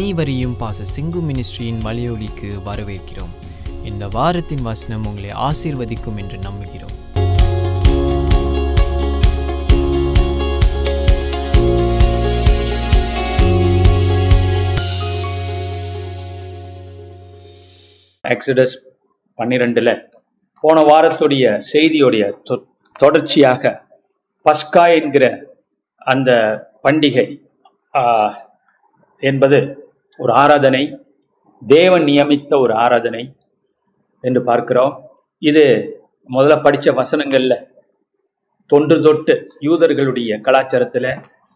அனைவரையும் பாச சிங்கு மினிஸ்ட்ரியின் மலையொலிக்கு வரவேற்கிறோம். இந்த வாரத்தின் வசனம் உங்களை ஆசீர்வதிக்கும் என்று நம்புகிறோம். எக்ஸடஸ் பன்னிரெண்டுல போன வாரத்துடைய செய்தியுடைய தொடர்ச்சியாக பஸ்கா என்கிற அந்த பண்டிகை என்பது ஒரு ஆராதனை தேவன் நியமித்த ஒரு ஆராதனை என்று பார்க்கிறோம். இது முதல்ல படித்த வசனங்களில் தொன்று தொட்டு யூதர்களுடைய கலாச்சாரத்தில்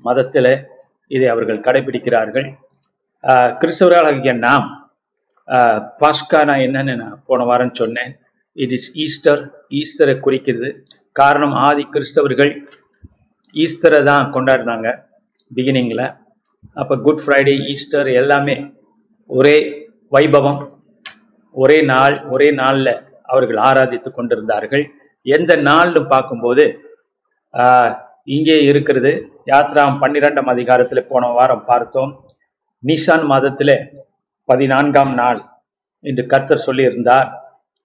மதத்தில் இதை அவர்கள் கடைபிடிக்கிறார்கள். கிறிஸ்தவர்களாகிய நாம் பாஸ்கானா என்னன்னு நான் போன வாரம் சொன்னேன். இட் இஸ் ஈஸ்டர் ஈஸ்டரை குறிக்கிறது. காரணம் ஆதி கிறிஸ்தவர்கள் ஈஸ்டரை தான் கொண்டாடினாங்க பிகினிங்கில் அப்போ குட் ஃப்ரைடே ஈஸ்டர் எல்லாமே ஒரே வைபவம் ஒரே நாள் ஒரே நாளில் அவர்கள் ஆராதித்து கொண்டிருந்தார்கள். எந்த நாள்னு பார்க்கும்போது ஆஹ், இங்கே இருக்கிறது யாத்ராம் பன்னிரெண்டாம் அதிகாரத்தில் போன வாரம் பார்த்தோம். நிசான் மாதத்தில் பதினான்காம் நாள் என்று கர்த்தர் சொல்லியிருந்தார்.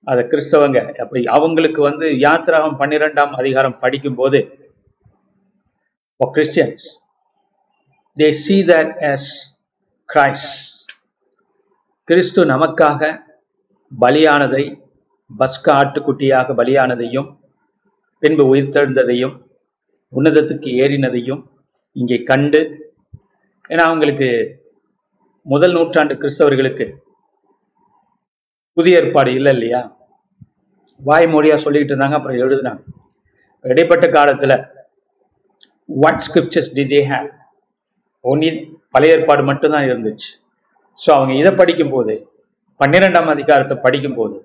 அதை கிறிஸ்தவங்க அப்படி அவங்களுக்கு வந்து யாத்ராகம் பன்னிரெண்டாம் அதிகாரம் படிக்கும்போது Christians they see that is Christ கிறிஸ்து நமக்காக பலியானதை பஸ்கா ஆட்டுக்குட்டியாக பலியானதையும் பின்பு உயிர்த்தெழுந்ததையும் உன்னதத்துக்கு ஏறினதையும் இங்கே கண்டு ஏன்னா அவங்களுக்கு முதல் நூற்றாண்டு கிறிஸ்தவர்களுக்கு புதிய ஏற்பாடு இல்லை இல்லையா? வாய்மொழியாக சொல்லிக்கிட்டு இருந்தாங்க அப்புறம் எழுதுனாங்க. இடைப்பட்ட காலத்தில் what scriptures did they have only பழைய ஏற்பாடு மட்டும்தான் இருந்துச்சு. ஸோ அவங்க இதை படிக்கும்போது பன்னிரெண்டாம் அதிகாரத்தை படிக்கும்போது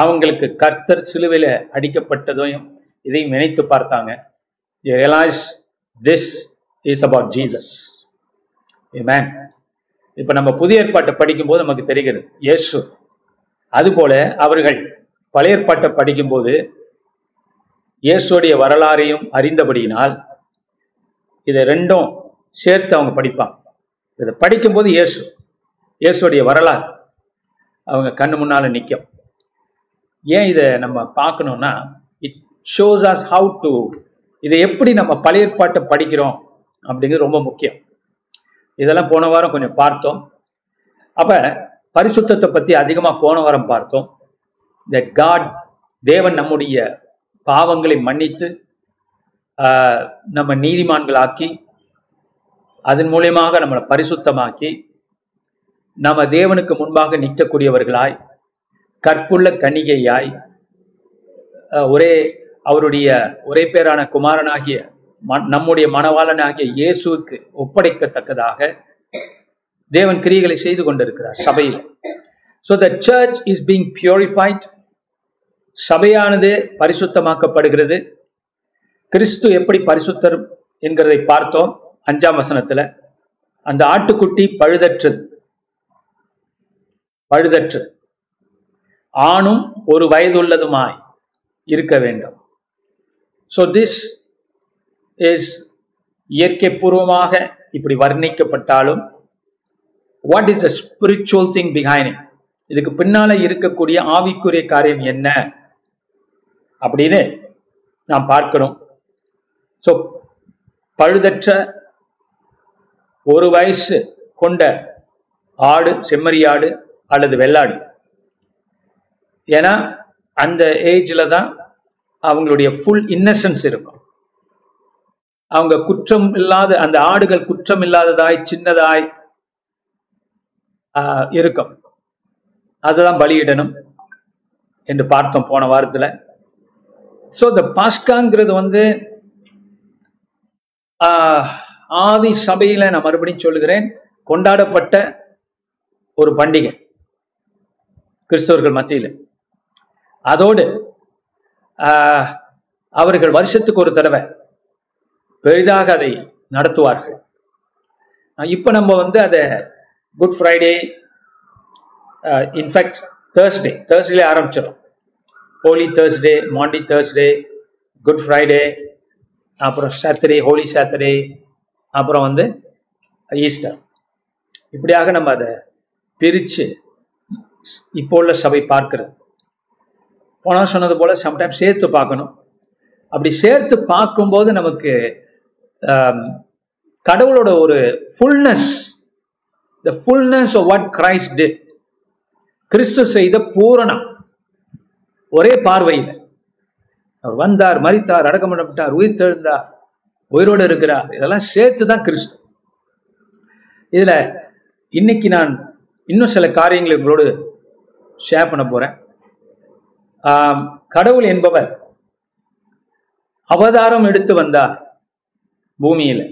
அவங்களுக்கு கர்த்தர் சிலுவையில் அடிக்கப்பட்டதையும் இதையும் நினைத்து பார்த்தாங்க. Realize this is about Jesus man இப்போ நம்ம புதிய ஏற்பாட்டை படிக்கும்போது நமக்கு தெரிகிறது இயேசு. அதுபோல அவர்கள் பழைய ஏற்பாட்டை படிக்கும்போது இயேசுடைய வரலாறையும் அறிந்தபடியினால் இதை ரெண்டும் சேர்த்து அவங்க படிப்பாங்க. இதை படிக்கும்போது இயேசு இயேசுடைய வரலாறு. அவங்க கண்ணு முன்னால நிற்கும் ஏன் இதை நம்ம பார்க்கணும்னா it shows us how to இதை எப்படி நம்ம பழைய ஏற்பாட்டை படிக்கிறோம் அப்படிங்கிறது ரொம்ப முக்கியம். இதெல்லாம் போன வாரம் கொஞ்சம் பார்த்தோம். அப்ப பரிசுத்தத்தை பற்றி அதிகமாக போன வாரம் பார்த்தோம். த காட் தேவன் நம்முடைய பாவங்களை மன்னித்து நம்ம நீதிமான்களாக்கி அதன் மூலியமாக நம்மளை பரிசுத்தமாக்கி நம்ம தேவனுக்கு முன்பாக நிற்கக்கூடியவர்களாய் கற்புள்ள கணிகையாய் ஒரே அவருடைய ஒரே பேரான குமாரனாகிய நம்முடைய மணவாளனாகிய இயேசுவுக்கு ஒப்படைக்கத்தக்கதாக தேவன் கிரியைகளை செய்து கொண்டிருக்கிறார் சபையில். So the church is being purified சபையானது பரிசுத்தமாக்கப்படுகிறது. கிறிஸ்து எப்படி பரிசுத்தர் என்கிறதை பார்த்தோம். அஞ்சாம் வசனத்துல அந்த ஆட்டுக்குட்டி பழுதற்றது. பழுதற்றது. ஆணும் ஒரு வயதுள்ளதுமாய் இருக்க வேண்டும். ஸோ திஸ் இஸ் இயற்கை பூர்வமாக இப்படி வர்ணிக்கப்பட்டாலும் what is the spiritual thing behind இதுக்கு பின்னால இருக்கக்கூடிய ஆவிக்குரிய காரியம் என்ன? அப்படின்னு நாம் பார்க்கணும் ஸோ பழுதற்ற ஒரு வயசு கொண்ட ஆடு செம்மறியாடு அல்லது வெள்ளாடு. ஏன்னா அந்த ஏஜ்ல தான் அவங்களுடைய ஃபுல் இன்னசென்ஸ் இருக்கும். அவங்க குற்றம் இல்லாத அந்த ஆடுகள் குற்றம் இல்லாததாய் சின்னதாய் ஆஹ், இருக்கும். அதுதான் பலியிடணும் என்று பார்த்தோம் போன வாரத்துல. ஸோ இந்த பாஸ்காங்கிறது வந்து ஆஹ், ஆதி சபையில நான் மறுபடியும் சொல்லுகிறேன் கொண்டாடப்பட்ட ஒரு பண்டிகை கிறிஸ்தவர்கள் மத்தியில். அதோடு அவர்கள் வருஷத்துக்கு ஒரு தடவை பெரிதாக அதை நடத்துவார்கள். இப்போ நம்ம வந்து அதை good Friday in fact Thursday Thursday ஆரம்பிச்சிடும் holy Thursday Maundy Thursday good Friday அப்புறம் சாட்டர்டே ஹோலி சாட்டர்டே அப்புறம் வந்து ஈஸ்டர். இப்படியாக நம்ம அதை பிரித்து இப்போ உள்ள சபை பார்க்கிறது. போனால் சொன்னது போல் சம்டைம்ஸ் சேர்த்து பார்க்கணும். அப்படி சேர்த்து பார்க்கும்போது நமக்கு கடவுளோட ஒரு fullness the fullness of what Christ did. கிறிஸ்து செய்த பூரணம். ஒரே பார்வையில். அவர் வந்தார் மறித்தார் அடக்கம் பண்ணப்பட்டார் உயிர் தெழுந்தார். உயிரோடு இருக்கிறார். இதெல்லாம் சேர்த்து தான் கிறிஸ்து. இதுல இன்னைக்கு நான் இன்னும் சில காரியங்களை உங்களோடு ஷேர் பண்ண போறேன். கடவுள் என்பவர் அவதாரம் எடுத்து வந்தார் பூமியில.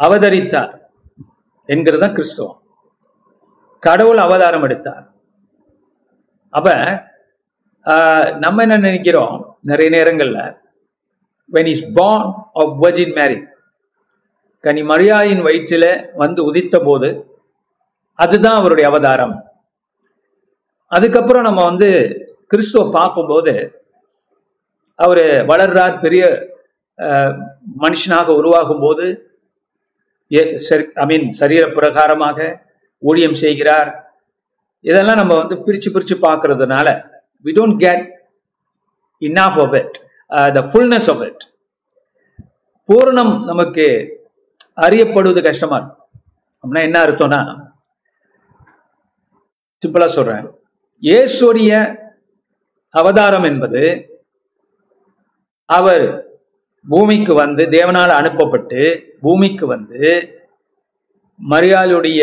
அவதரித்தார் என்கிறது தான் கிறிஸ்துவம். கடவுள் அவதாரம் எடுத்தார். அப்ப நம்ம என்ன நினைக்கிறோம்? நிறைய நேரங்கள்ல when is born of virgin mary. கனி மரியாயின் வயிற்றில வந்து உதித்த போது அதுதான் அவருடைய அவதாரம். அதுக்கப்புறம் நம்ம வந்து கிறிஸ்துவ பார்க்கும்போது அவர் வளர்றார் பெரிய மனுஷனாக உருவாகும் போது ஐ மீன் சரீர பிரகாரமாக ஊழியம் செய்கிறார். இதெல்லாம் நம்ம வந்து பிரித்து பிரித்து பார்க்கறதுனால we don't get enough of it the fullness of it பூர்ணம் பூரணம் நமக்கு அறியப்படுவது கஷ்டமா இருக்கும். அப்படின்னா என்ன அர்த்தம்னா சிம்பிளா சொல்றேன். இயேசுடைய அவதாரம் என்பது அவர் பூமிக்கு வந்து தேவனால் அனுப்பப்பட்டு பூமிக்கு வந்து மரியாளுடைய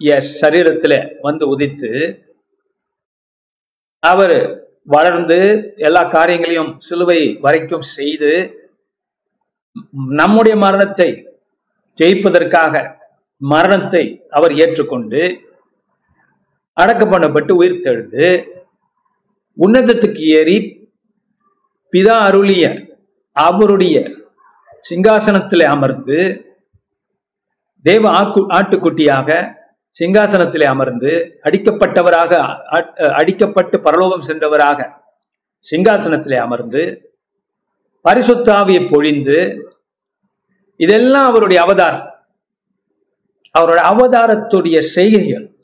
சரீரத்தில் சரீரத்துல வந்து உதித்து அவர் வளர்ந்து எல்லா காரியங்களையும் சிலுவை வரைக்கும் செய்து நம்முடைய மரணத்தை ஜெயிப்பதற்காக மரணத்தை அவர் ஏற்றுக்கொண்டு அடக்க பண்ணப்பட்டு உயிர் தெழுந்து உன்னதத்துக்கு ஏறி பிதா அருளிய அவருடைய சிங்காசனத்தில் அமர்ந்து தேவ ஆக்கு ஆட்டுக்குட்டியாக சிங்காசனத்திலே அமர்ந்து அடிக்கப்பட்டவராக அடிக்கப்பட்டு பரலோகம் சென்றவராக சிங்காசனத்திலே அமர்ந்து பரிசுத்தாவியை பொழிந்து இதெல்லாம் அவருடைய அவதாரம். அவருடைய அவதாரத்துடைய செய்கைகள்.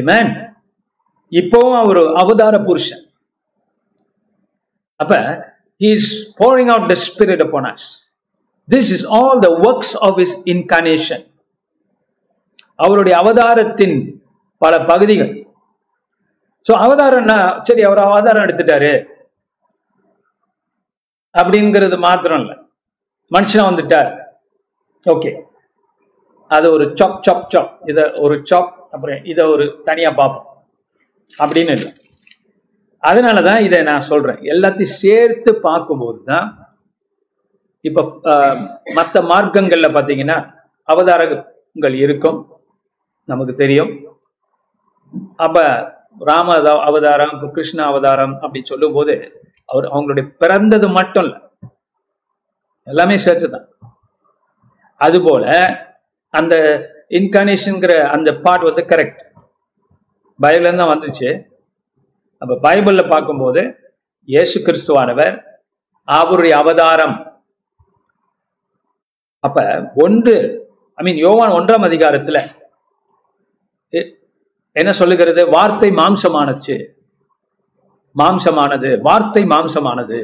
Amen. இப்போவும் அவர் அவதார புருஷன். அப்ப is pouring out the spirit spirit upon us. This is all the works of அவருடைய அவதாரத்தின் பல பகுதிகள். சோ அவதாரம்னா சரி அவர் அவதாரம் எடுத்துட்டாரு. அப்படிங்கிறது மாத்திரம் இல்ல. மனுஷனா வந்துட்டார். ஓகே அது ஒரு சாப் சாப் சாப். இத ஒரு சாப் அப்புறம் இத ஒரு தனியா பார்ப்போம். அப்படின்னு இல்லை. அதனாலதான் இதை நான் சொல்றேன். எல்லாத்தையும் சேர்த்து பார்க்கும்போது தான் இப்ப ஆஹ், மத்த மார்க்கங்கள்ல பாத்தீங்கன்னா அவதாரங்கள் இருக்கும். நமக்கு தெரியும். அப்ப ராம அவதாரம் கிருஷ்ண அவதாரம் அப்படி சொல்லும் போது அவர் அவங்களுடைய பிறந்தது மட்டும் இல்ல. எல்லாமே சேர்த்துதான். அதுபோல அந்த இன்கனேஷன்ங்கிற அந்த பாட் வந்து கரெக்ட் பைபிள்ல தான் வந்துச்சு. அப்ப பைபிள்ல பார்க்கும்போது இயேசு கிறிஸ்துவானவர் அவருடைய அவதாரம். அப்ப ஒன்று ஐ மீன் யோவான் ஒன்றாம் அதிகாரத்துல என்ன சொல்லுகிறது? வார்த்தை மாம்சமானச்சு. மாம்சமானது. வார்த்தை மாம்சமானது.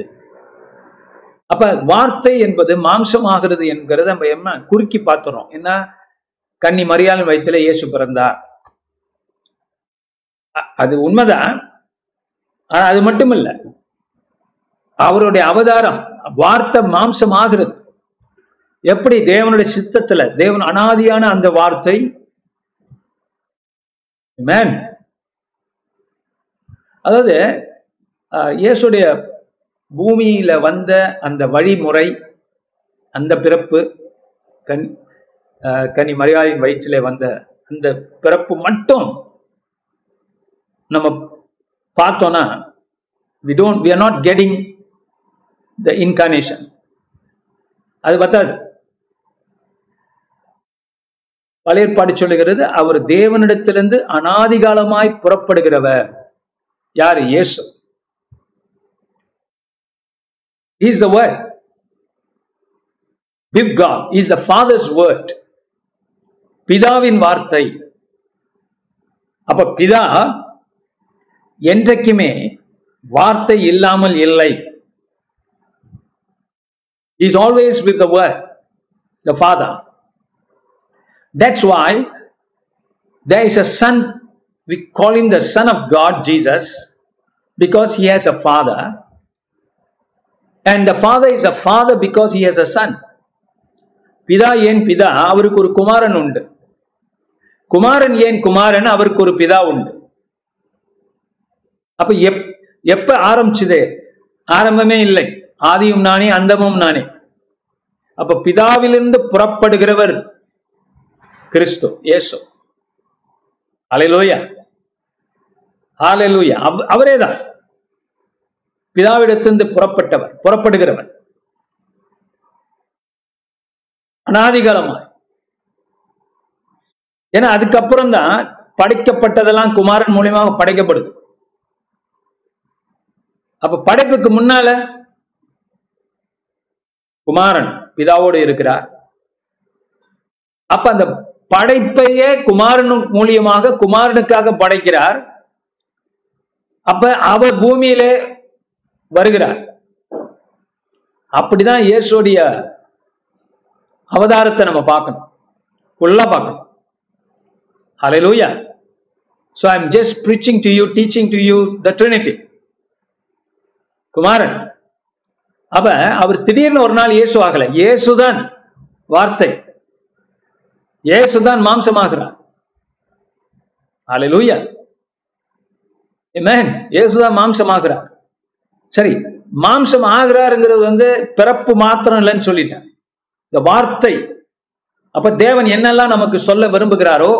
அப்ப வார்த்தை என்பது மாம்சமாகிறது என்கிறத நம்ம என்ன குறுக்கி பார்த்துறோம். என்ன? கன்னி மரியாதை வயித்துல இயேசு பிறந்தார். அது உண்மைதான். ஆனா அது மட்டும் இல்ல அவருடைய அவதாரம் வார்த்தை மாம்சமாகிறது. எப்படி? தேவனுடைய சித்தத்துல தேவன் அனாதியான அந்த வார்த்தை மேன் அதாவது இயேசுடைய பூமியில வந்த அந்த வழிமுறை அந்த பிறப்பு கன் கனி மரியாதையின் வயிற்றிலே வந்த அந்த பிறப்பு மட்டும் நம்ம பார்த்தோம்னா we don't we are not getting the incarnation அது பார்த்தா பழையற்பாடு சொல்லுகிறது அவர் தேவனிடத்திலிருந்து அனாதிகாலமாய் புறப்படுகிறவர். யார்? இயேசு. Is the word with God. Is the Father's பிதாவின் வார்த்தை. அப்ப பிதா என்றைக்குமே வார்த்தை இல்லாமல் இல்லை. Is always with the word the father that's why there is a son we call him the son of god jesus because he has a father and the father is a father because he has a son பிதா ஏன் பிதா அவருக்கு ஒரு குமாரன் உண்டு குமாரன் ஏன் குமாரன் அவருக்கு ஒரு பிதா உண்டு அப்ப எப் எப்ப ஆரம்பிச்சது ஆரம்பமே இல்லை ஆதியும் நானே அந்தமும் நானே அப்ப பிதாவிலிருந்து புறப்படுகிறவர் கிறிஸ்து இயேசு. அலையலூயா ஹalleluya. அவரே தான் பிதாவிடத்திலிருந்து புறப்பட்டவர் புறப்படுகிறவர் அனாதிகாலமாய் ஏன்னா அதுக்கப்புறம் தான் படைக்கப்பட்டதெல்லாம் குமாரன் மூலியமாக படைக்கப்படுது. அப்ப படைப்புக்கு முன்னால குமாரன் பிதாவோடு இருக்கிறார். அப்ப அந்த படைப்பையே குமாரனு மூலியமாக குமாரனுக்காக படைக்கிறார். அப்ப அவர் பூமியிலே வருகிறார். அப்படிதான் இயேசுடைய அவதாரத்தை நம்ம பார்க்கணும். ஃபுல்லா பார்க்கணும். லூயா So I'm just preaching to you teaching to you the trinity குமாரன். அப்ப அவர் திடீர்னு ஒரு நாள் இயேசு ஆகல. இயேசுதான் வார்த்தை. இயேசுதான் மாம்சமாகிறார். Hallelujah. Amen. இயேசுதான் மாம்சமாகிறார். சரி மாம்சம் ஆகிறாருங்கிறது வந்து பிறப்பு மாத்திரம் இல்லைன்னு சொல்லிட்டேன் இந்த வார்த்தை. அப்ப தேவன் என்னெல்லாம் நமக்கு சொல்ல விரும்புகிறாரோ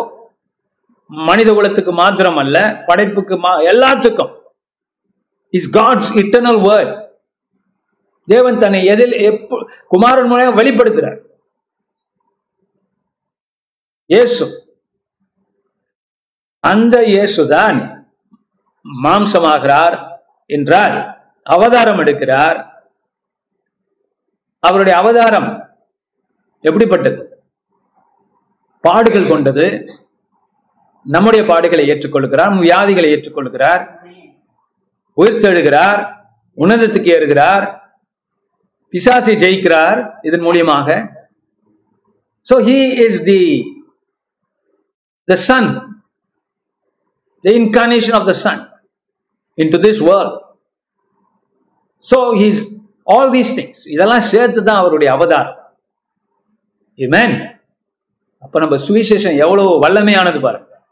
மனித குலத்துக்கு மாத்திரம் அல்ல படைப்புக்கு மா எல்லாத்துக்கும். இஸ் காட்ஸ் இட்டர்னல் வேர்ட் தேவன் தன்னை எதில் எப்ப குமாரன் மூலம் வெளிப்படுத்துறார். இயேசு. அந்த இயேசுதான் மாம்சமாகிறார் என்றால் அவதாரம் எடுக்கிறார். அவருடைய அவதாரம் எப்படிப்பட்டது? பாடுகள் கொண்டது. நம்முடைய பாடுகளை ஏற்றுக்கொள்கிறார் வியாதிகளை ஏற்றுக்கொள்கிறார். உயிர்த்தெழுகிறார் உன்னதத்துக்கு ஏறுகிறார். பிசாசை ஜெயிக்கிறார் இதன் மூலியமாக. So he is the the son the incarnation of the son into this world. So he's all these things இதெல்லாம் சேர்த்து தான் அவருடைய அவதாரம். Amen. அப்ப நம்ம சுவிசேஷம் எவ்வளவு வல்லமையானது பாருங்க.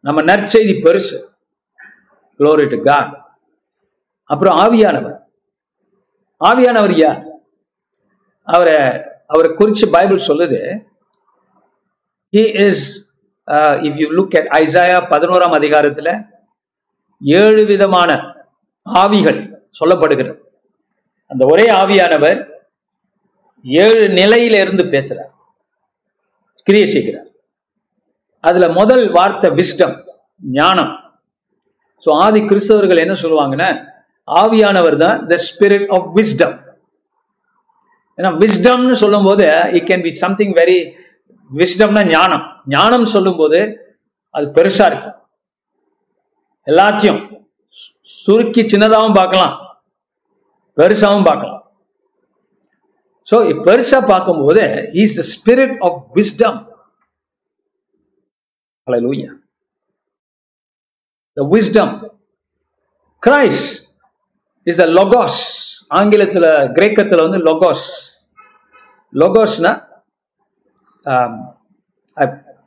நம்ம நற்செய்தி பெருசு. Glory to அப்புறம் ஆவியானவர். ஆவியானவர் யார்? அவரை அவரை குறித்து பைபிள் சொல்லுது. He is if you look at Isaiah பதினோராம் அதிகாரத்துல ஏழு விதமான ஆவிகள் சொல்லப்படுகிறது. அந்த ஒரே ஆவியானவர் ஏழு நிலையில இருந்து பேசுறார். கிரியை செய்கிறார். அதுல முதல் வார்த்தை விஸ்டம் ஞானம். சோ ஆதி கிறிஸ்தவர்கள் என்ன சொல்லுவாங்கன்னா ஆவியானவர் தான் த ஸ்பிரிட் ஆஃப் விஸ்டம் ஏன்னா விஸ்டம்னு சொல்லும் போது it can be something very விஸ்டம்னா ஞானம் ஞானம் சொல்லும் போது அது பெருசா இருக்கும் எல்லாத்தையும் சுருக்கி சின்னதாகவும் பார்க்கலாம் பெருசாகவும் பார்க்கலாம் ஸோ பெருசா பார்க்கும்போது is the spirit of wisdom Hallelujah. The wisdom. Christ is the logos. ஆங்கிலத்துல வந்து லொகாஸ் லொகாஸ்னா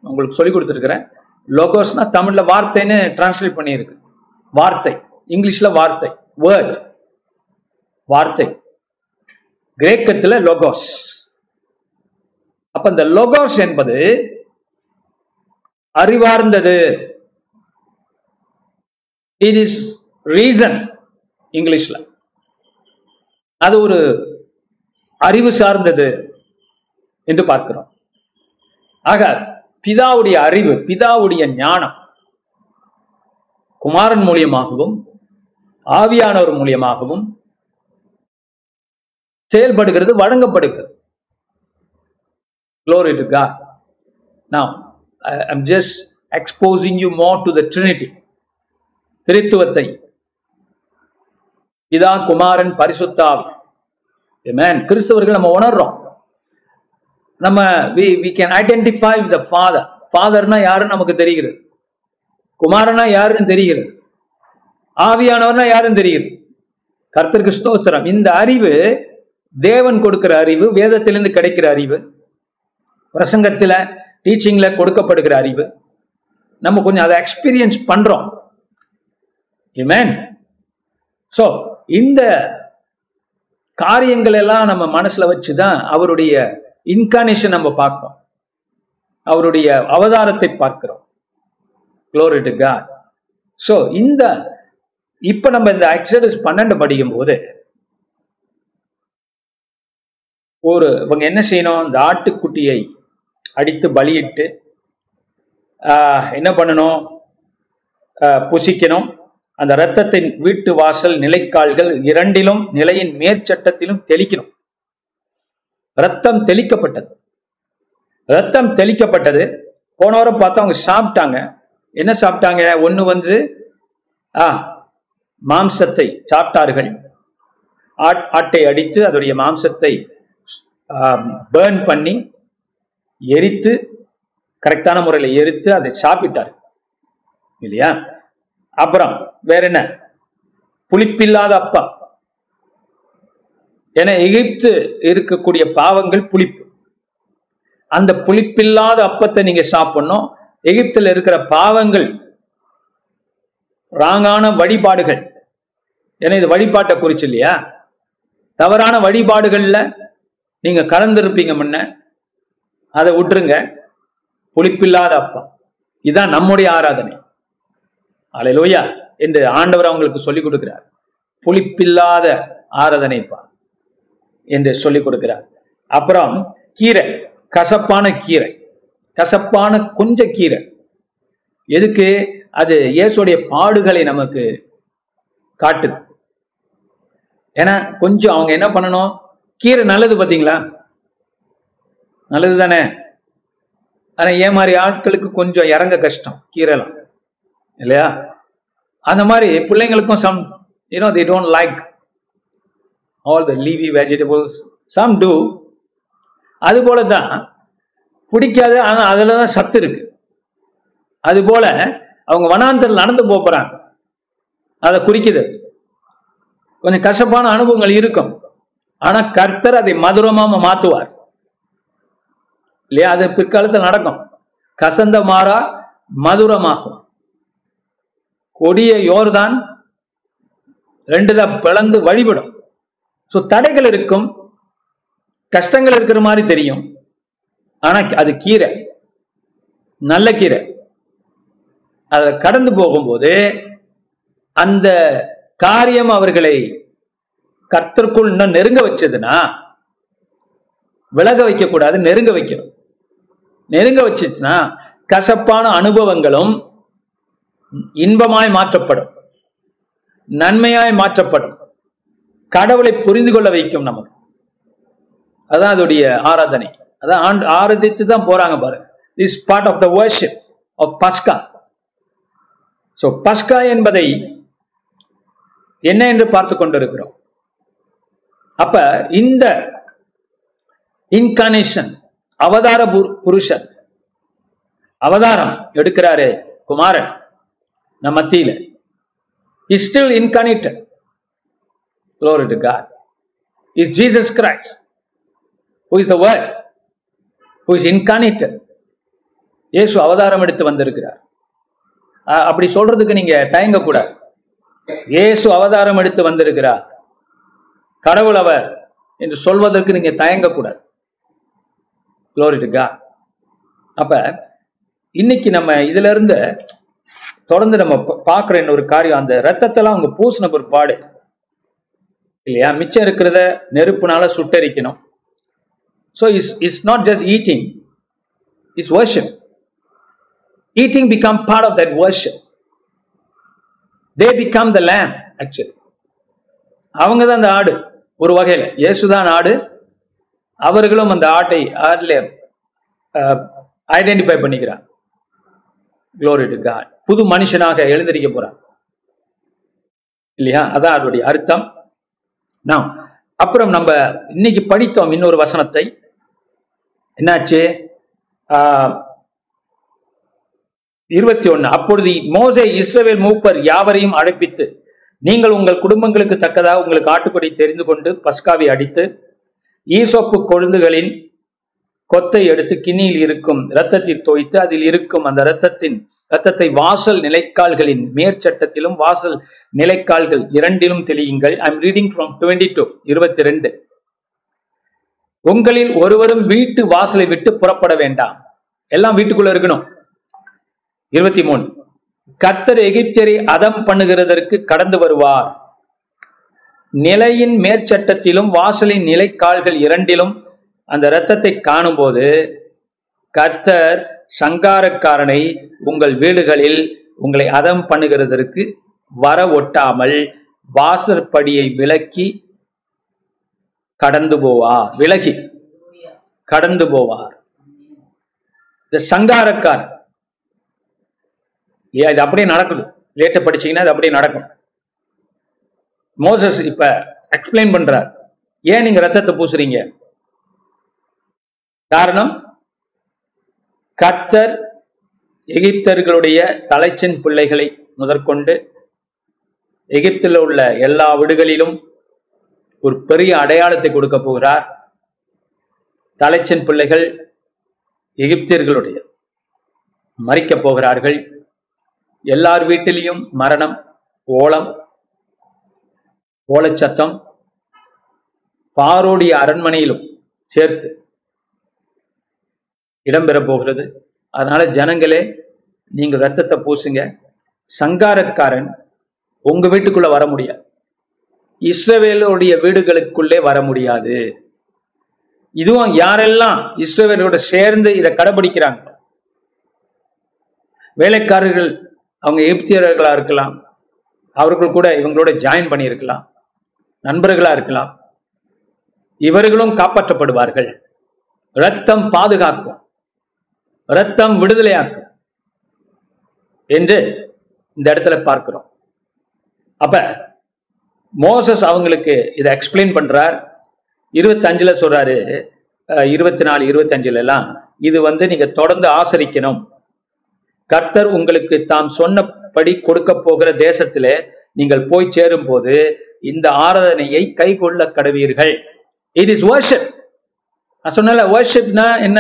உங்களுக்கு சொல்லி கொடுத்துருக்குறேன். லோகோஸ்னா தமிழ்ல வார்த்தைன்னு டிரான்ஸ்லேட் பண்ணியிருக்கு. வார்த்தை. இங்கிலீஷ்ல வார்த்தை. வேர்ட் வார்த்தை. கிரேக்கத்துல லோகோஸ் அப்ப இந்த லோகோஸ் என்பது அறிவார்ந்தது. இட் இஸ் ரீசன் இங்கிலீஷ்ல. அது ஒரு அறிவு சார்ந்தது என்று பார்க்கிறோம். ஆக பிதாவுடைய அறிவு பிதாவுடைய ஞானம் குமாரன் மூலியமாகவும் ஆவியானவர் மூலியமாகவும் செயல்படுகிறது வழங்கப்படுகிறது. Glory to God. Now, I- I'm just exposing you more to the Trinity. திரித்துவத்தை. இதா குமாரன் பரிசுத்தாவி மேன் கிறிஸ்தவர்கள் நம்ம உணர்றோம். நம்ம we we can identify with father ஃபாதர்னா யாருன்னு நமக்கு தெரிகிறது. குமாரனா யாருன்னு தெரிகிறது. ஆவியானவர்னா யாருன்னு தெரிகிறது. கர்த்தருக்கு ஸ்தோத்திரம். இந்த அறிவு தேவன் கொடுக்கிற அறிவு வேதத்திலிருந்து கிடைக்கிற அறிவு பிரசங்கத்துல டீச்சிங்ல கொடுக்கப்படுகிற அறிவு நம்ம கொஞ்சம் அதை எக்ஸ்பீரியன்ஸ் பண்றோம். Amen. சோ இந்த காரியங்கள் எல்லாம் நம்ம மனசுல வச்சுதான் அவருடைய இன்கார்னேஷன் நம்ம பார்க்கிறோம். அவருடைய அவதாரத்தை பார்க்கிறோம். Glory to God. இந்த இப்ப நம்ம இந்த எக்ஸடஸ் பன்னெண்டு படிக்கும் போது ஒரு இவங்க என்ன செய்யணும்? இந்த ஆட்டுக்குட்டியை அடித்து பலியிட்டு ஆஹ், என்ன பண்ணணும்? ஆஹ், புசிக்கணும். அந்த இரத்தத்தின் வீட்டு வாசல் நிலைக்கால்கள் இரண்டிலும் நிலையின் மேற்சட்டத்திலும் தெளிக்கணும். ரத்தம் தெளிக்கப்பட்டது. ரத்தம் தெளிக்கப்பட்டது. போன வாரம் பார்த்தா அவங்க சாப்பிட்டாங்க. என்ன சாப்பிட்டாங்க? ஒன்று வந்து ஆ மாம்சத்தை சாப்பிட்டார்கள். ஆட்- ஆட்டை அடித்து அதோடைய மாம்சத்தை பேர்ன் பண்ணி எரித்து கரெக்டான முறையில் எரித்து அதை சாப்பிட்டார். இல்லையா? அப்புறம் வேற என்ன? புளிப்பில்லாத அப்பா. என எகிப்து இருக்கக்கூடிய பாவங்கள் புளிப்பு. அந்த புளிப்பில்லாத அப்பத்தை நீங்க சாப்பிடணும். எகிப்துல இருக்கிற பாவங்கள் ராங்கான வழிபாடுகள். ஏன்னா இது வழிபாட்டை குறிச்சு இல்லையா? தவறான வழிபாடுகள்ல நீங்க கலந்துருப்பீங்க முன்ன. அதை விட்டுருங்க. புளிப்பில்லாத அப்பா இதுதான் நம்முடைய ஆராதனை. அலையிலோயா என்று ஆண்டவர் அவங்களுக்கு சொல்லிக் கொடுக்கிறார். புளிப்பில்லாத ஆராதனைப்பா. என்று சொல்லிக் கொடுக்கிறார். அப்புறம் கீரை கசப்பான கீரை கசப்பான கொஞ்ச கீரை. எதுக்கு? அது இயேசுடைய பாடுகளை நமக்கு காட்டுது. ஏன்னா கொஞ்சம் அவங்க என்ன பண்ணணும்? கீரை நல்லது பார்த்தீங்களா? நல்லது தானே ஆனா ஏன் மாதிரி ஆட்களுக்கு கொஞ்சம் இறங்க கஷ்டம் கீரைலாம். இல்லையா? அந்த மாதிரி பிள்ளைங்களுக்கும் some you know they don't like all the leafy vegetables some do அது போல தான் பிடிக்காது ஆனா அதில் தான் சத்து இருக்கு. அது போல அவங்க வனாந்தரில் நடந்து போகிறாங்க போறாங்க. அதை குறிக்குது. கொஞ்சம் கசப்பான அனுபவங்கள் இருக்கும். ஆனா கர்த்தர் அதை மதுரமா மாத்துவார். இல்லையா? அது பிற்காலத்தில் நடக்கும். கசந்த மாறா மதுரமாகும். கொடிய யோர்தான் ரெண்டுல பிளந்து வழிபடும். ஸோ தடைகள் இருக்கும் கஷ்டங்கள் இருக்கிற மாதிரி தெரியும். ஆனா அது கீரை. நல்ல கீரை. அதை கடந்து போகும்போது அந்த காரியம் அவர்களை கர்த்தருக்குள் இன்னும் நெருங்க வச்சதுன்னா விலக வைக்க கூடாது நெருங்க வைக்கணும். நெருங்க வச்சுச்சுன்னா கசப்பான அனுபவங்களும் இன்பமாய் மாற்றப்படும். நன்மையாய் மாற்றப்படும். கடவுளை புரிந்து கொள்ள வைக்கும் நமக்கு. அதான் அதோடைய ஆராதனை. அதான் ஆண்டு ஆராதித்து தான் போறாங்க பாருங்க is part of the worship of பஸ்கா சோ பஸ்கா என்பதை என்ன என்று பார்த்து கொண்டிருக்கிறோம். அப்ப இந்த இன்கார்னேஷன் அவதார புரு- புருஷன் அவதாரம் எடுக்கிறாரு குமாரன் நம்ம மத்தியில. Is still incarnated Glory to God. Is Jesus Christ, who is the Word, who is incarnated. இயேசு அவதாரம் எடுத்து வந்திருக்கிறார். அப்படி சொல்றதுக்கு நீங்க தயங்கக்கூடாது. இயேசு அவதாரம் எடுத்து வந்திருக்கிறார். கடவுள் அவர் என்று சொல்வதற்கு நீங்க தயங்கக்கூடாது. Glory to அப்ப இன்னைக்கு நம்ம இதுல இருந்து தொடர்ந்து நம்ம பா- இன்னொரு காரியம் அந்த ரத்தத்தெல்லாம் அவங்க பூசின பிற்பாடு இல்லையா? மிச்சம் இருக்கிறத நெருப்புனால சுட்டரிக்கணும். So is is not just eating is version eating become part of that version they become the lame actually அவங்க தான் அந்த ஆடு ஒரு வகையில். இயேசுதான் ஆடு. அவர்களும் அந்த ஆட்டை ஆடில் ஐடென்டிஃபை பண்ணிக்கிறான் க்ளோரி டு காட் புது மனுஷனாக எழுந்திருக்க போறான் இல்லையா? அதான் அதோடைய அர்த்தம். நாம் அப்புறம் நம்ம இன்னைக்கு படித்தோம் இன்னொரு வசனத்தை. என்னாச்சு? ஆஹ், இருபத்தி ஒன்னு அப்பொழுது மோசே இஸ்ரவேல் மூப்பர் யாவரையும் அழைப்பித்து நீங்கள் உங்கள் குடும்பங்களுக்கு தக்கதாக உங்களுக்கு ஆட்டுக்குடி தெரிந்து கொண்டு பஸ்காவை அடித்து ஈசோப்பு கொழுந்துகளின் கொத்தை எடுத்து கிண்ணியில் இருக்கும் இரத்தத்தை தோய்த்து அதில் இருக்கும் அந்த இரத்தத்தின் இரத்தத்தை வாசல் நிலைக்கால்களின் மேற்சட்டத்திலும் வாசல் நிலைக்கால்கள் இரண்டிலும் தெளியுங்கள். I am reading from twenty two இருபத்தி ரெண்டு உங்களில் ஒருவரும் வீட்டு வாசலை விட்டு புறப்பட வேண்டாம். எல்லாம் வீட்டுக்குள்ள இருக்கணும். இருபத்தி மூணு கர்த்தர் எகிப்தியரை அதம் பண்ணுகிறதற்கு கடந்து வருவார். நிலையின் மேற்சட்டத்திலும் வாசலின் நிலைக்கால்கள் இரண்டிலும் அந்த இரத்தத்தை காணும்போது கர்த்தர் சங்காரக்காரனை உங்கள் வீடுகளில் உங்களை அதம் பண்ணுகிறதற்கு வர ஒட்டாமல் வாசற்படியை விலக்கி கடந்து போவா விலகி கடந்து போவார். இந்த சங்காரக்கார் ஏன் இது அப்படியே நடக்குது. லேட்டை படிச்சீங்கன்னா அது அப்படியே நடக்கும். மோசஸ் இப்ப எக்ஸ்பிளைன் பண்றார். ஏன் நீங்க ரத்தத்தை பூசுறீங்க? காரணம்? கர்த்தர் எகிப்தர்களுடைய தலைச்சின் பிள்ளைகளை முதற்கொண்டு எகிப்தில் உள்ள எல்லா வீடுகளிலும் ஒரு பெரிய அடையாளத்தை கொடுக்க போகிறார். தலைச்சின் பிள்ளைகள் எகிப்தியர்களுடைய. மறிக்கப் போகிறார்கள். எல்லார் வீட்டிலையும் மரணம் ஓலம் ஓலச்சத்தம் பாரோடைய அரண்மனையிலும் சேர்த்து இடம்பெற போகிறது. அதனால ஜனங்களே நீங்க ரத்தத்தை பூசுங்க. சங்காரக்காரன் உங்க வீட்டுக்குள்ள வர முடியாது. இஸ்ரவேலுடைய வீடுகளுக்குள்ளே வர முடியாது. இதுவும் யாரெல்லாம் இஸ்ரவேலோட சேர்ந்து இதை கடைபிடிக்கிறாங்க? வேலைக்காரர்கள் அவங்க எகிப்தியர்களா இருக்கலாம். அவர்கள் கூட இவங்களோட ஜாயின் பண்ணியிருக்கலாம். நண்பர்களா இருக்கலாம். இவர்களும் காப்பாற்றப்படுவார்கள். ரத்தம் பாதுகாக்கும். ரத்தம் விடுதலையாக்கும் என்று இந்த இடத்துல பார்க்கிறோம். அப்ப மோசஸ் அவங்களுக்கு இதை எக்ஸ்பிளைன் பண்றார். இருபத்தஞ்சுல சொல்றாரு அஹ், இருபத்தி நாலு இருபத்தஞ்சுல எல்லாம் இது வந்து நீங்க தொடர்ந்து ஆசரிக்கணும். கர்த்தர் உங்களுக்கு தாம் சொன்னபடி கொடுக்க போகிற தேசத்திலே நீங்கள் போய் சேரும் போது இந்த ஆராதனையை கை கொள்ள கடவீர்கள். இட் இஸ் வர்ஷிப் நான் சொன்னல வர்ஷிப்னா என்ன?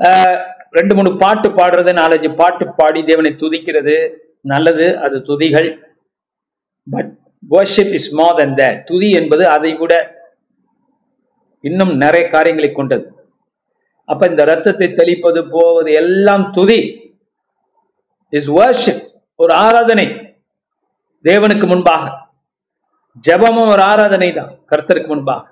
ஆஹ், ரெண்டு மூணு பாட்டு பாடுறது நாலஞ்சு பாட்டு பாடி தேவனை துதிக்கிறது. நல்லது அது துதிகள். But worship is more than the துதி என்பது அதை விட இன்னும் நிறைய காரியங்களை கொண்டது. அப்ப இந்த ரத்தத்தை தெளிப்பது போவது எல்லாம் துதி. இஸ் வர்ஷிப் ஒரு ஆராதனை. தேவனுக்கு முன்பாக. ஜெபமும் ஒரு ஆராதனை தான் கர்த்தருக்கு முன்பாக.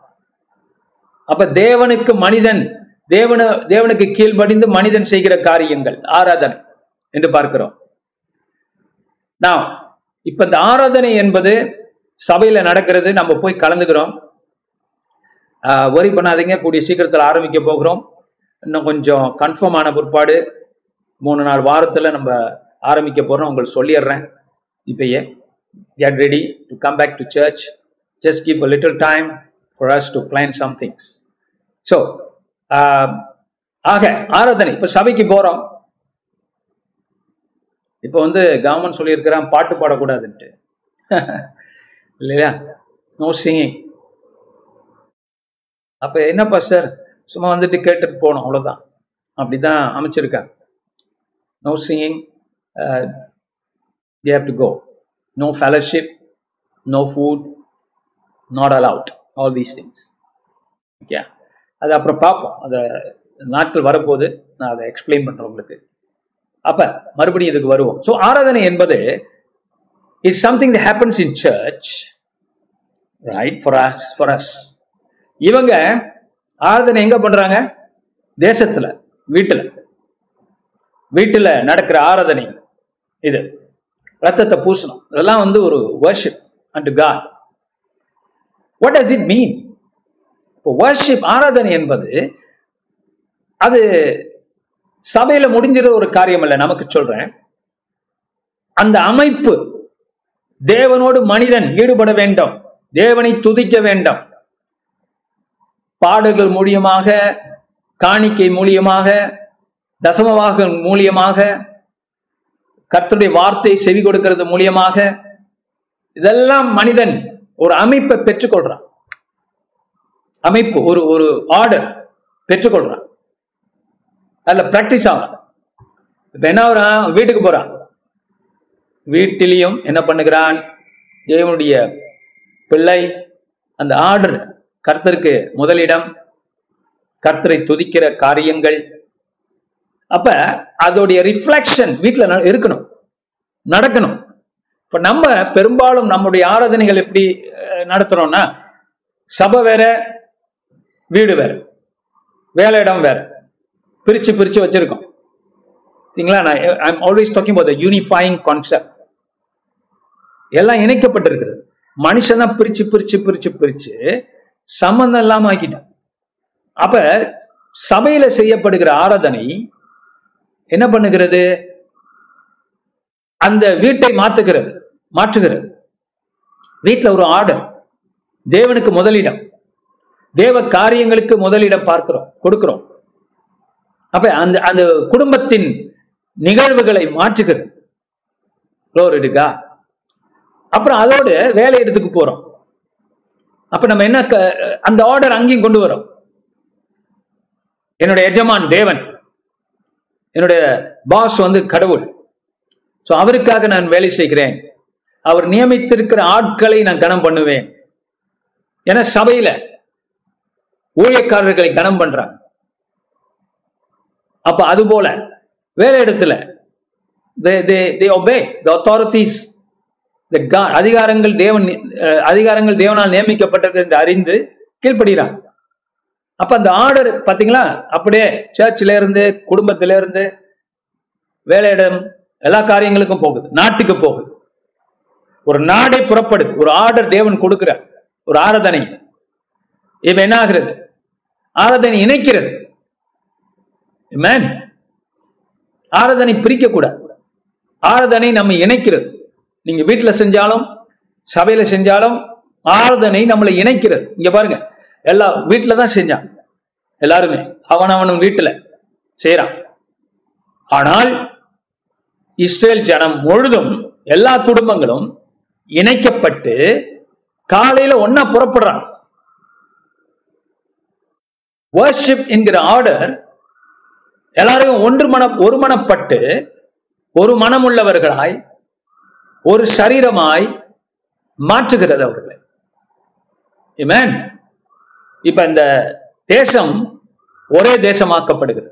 அப்ப தேவனுக்கு மனிதன் தேவன தேவனுக்கு கீழ்படிந்து மனிதன் செய்கிற காரியங்கள் ஆராதனை என்று பார்க்கிறோம். நான் இப்ப இந்த ஆராதனை என்பது சபையில நடக்கிறது நம்ம போய் கலந்துக்கிறோம். ஒரி பண்ணாதீங்க கூடிய சீக்கிரத்தில் ஆரம்பிக்க போகிறோம். இன்னும் கொஞ்சம் கன்ஃபார்ம் ஆன பிற்பாடு மூணு நாலு வாரத்தில் நம்ம ஆரம்பிக்க போறோம். உங்களுக்கு சொல்லிடுறேன். இப்பயே get ready to come back to church just keep a little time for us to plan some things. ஆக ஆராதனை. இப்ப சபைக்கு போறோம் இப்ப வந்து கவர்மெண்ட் சொல்லியிருக்கிறான் பாட்டு பாடக்கூடாதுன்ட்டு. இல்லையா? நோ சிங்கிங் அப்ப என்னப்பா சார் சும்மா வந்துட்டு கேட்டுட்டு போகணும் அவ்வளவுதான். அப்படிதான் அமைச்சிருக்காங்க no singing uh, they have to go no fellowship no food not allowed all these things okay அது அப்புறம் பார்ப்போம். அந்த நாட்கள் வரப்போது நான் அதை எக்ஸ்பிளைன் பண்றேன் உங்களுக்கு. அப்ப மறுபடியும் இதுக்கு வருவோம். ஸோ ஆராதனை என்பது is something the happens in church right for us for us இவங்க ஆராதனை எங்க பண்றாங்க? தேசத்துல வீட்டுல. வீட்டுல நடக்கிற ஆராதனை இது. ரத்தத்தை பூசணும். இதெல்லாம் வந்து ஒரு worship and God what does it mean இப்போ வர்ஷிப் ஆராதனை என்பது அது சபையில முடிஞ்சிற ஒரு காரியம் அல்ல நமக்கு சொல்றேன். அந்த அமைப்பு தேவனோடு மனிதன் ஈடுபட வேண்டும் தேவனை துதிக்க வேண்டும். பாடல்கள் மூலியமாக காணிக்கை மூலியமாக தசமவாக மூலியமாக கர்த்தருடைய வார்த்தை செவி கொடுக்கிறது மூலியமாக இதெல்லாம் மனிதன் ஒரு அமைப்பை பெற்றுக்கொள்றான். அமைப்பு ஒரு ஒரு ஆர்டர் பெற்றுக்கொள்றான். அதுல பிராக்டிஸ் ஆகும் இப்ப என்ன வரான் வீட்டுக்கு போறான். வீட்டிலையும் என்ன பண்ணுகிறான்? தேவனுடைய பிள்ளை அந்த ஆர்டர் கர்த்தருக்கு முதலிடம் கர்த்தரை துதிக்கிற காரியங்கள். அப்ப அதோடைய ரிஃப்ளெக்ஷன் வீட்டில் ந- இருக்கணும். நடக்கணும். இப்ப நம்ம பெரும்பாலும் நம்முடைய ஆராதனைகள் எப்படி நடத்துறோம்னா சபை வேற வீடு வேற. வேலை இடம் வேற. பிரிச்சு பிரிச்சு வச்சிருக்கோம். சரிங்களா? நான் I'm always talking about unifying concept எல்லாம் இணைக்கப்பட்டிருக்கிறது மனுஷன் தான் பிரிச்சு பிரிச்சு பிரிச்சு பிரிச்சு சம்பந்தம் இல்லாம ஆக்கிட்டான் அப்ப சபையில செய்யப்படுகிற ஆராதனை என்ன பண்ணுகிறது? அந்த வீட்டை மாத்துகிறது மாற்றுகிறது. வீட்டுல ஒரு ஆர்டர் தேவனுக்கு முதலிடம். தேவ காரியங்களுக்கு முதலிடம் பார்க்கிறோம் கொடுக்கிறோம். அப்ப அந்த அந்த குடும்பத்தின் நிகழ்வுகளை மாற்றுகிறது. Glory அப்புறம் அதோடு வேலை இடத்துக்கு போறோம். அப்ப நம்ம என்ன க- அந்த ஆர்டர் அங்கேயும் கொண்டு வரோம். என்னுடைய எஜமான் தேவன் என்னுடைய பாஸ் வந்து கடவுள். ஸோ அவருக்காக நான் வேலை செய்கிறேன். அவர் நியமித்திருக்கிற ஆட்களை நான் கனம் பண்ணுவேன். ஏன்னா சபையில ஊழியக்காரர்களை கனம் பண்றாங்க அப்ப அது போல வேலை இடத்துல அத்தாரிட்டிஸ் அதிகாரங்கள் தேவன் அதிகாரங்கள் தேவனால் நியமிக்கப்பட்டது என்று அறிந்து கீழ்படுகிறாங்க அப்ப அந்த ஆர்டர் பாத்தீங்களா? அப்படியே சர்ச்சில இருந்து குடும்பத்தில இருந்து வேலையிடம் எல்லா காரியங்களுக்கும் போகுது. நாட்டுக்கு போகுது. ஒரு நாடை புறப்படுது. ஒரு ஆர்டர் தேவன் கொடுக்கிறார். ஒரு ஆராதனை. இப்ப என்ன ஆகிறது? ஆராதனை இணைக்கிறது. Amen. ஆராதனை பிரிக்க கூடாது ஆராதனை நம்ம இணைக்கிறது. நீங்க வீட்டுல செஞ்சாலும் சபையில செஞ்சாலும் ஆராதனை நம்மளை இணைக்கிறது. இங்க பாருங்க. எல்லா வீட்டுல தான் செஞ்சான். எல்லாருமே. அவன் அவனும் வீட்டுல செய்யறான் ஆனால் இஸ்ரேல் ஜனம் முழுதும் எல்லா குடும்பங்களும் இணைக்கப்பட்டு காலையில ஒன்னா புறப்படுறான். வர்ஷிப் என்கிற ஆர்டர் எல்லாரையும் ஒன்று மனம் ஒரு மனப்பட்டு ஒரு மனமுள்ளவர்களாய் ஒரு சரீரமாய் மாற்றுகிறது அவர்களை. இமேன் இப்ப இந்த தேசம் ஒரே தேசமாக்கப்படுகிறது.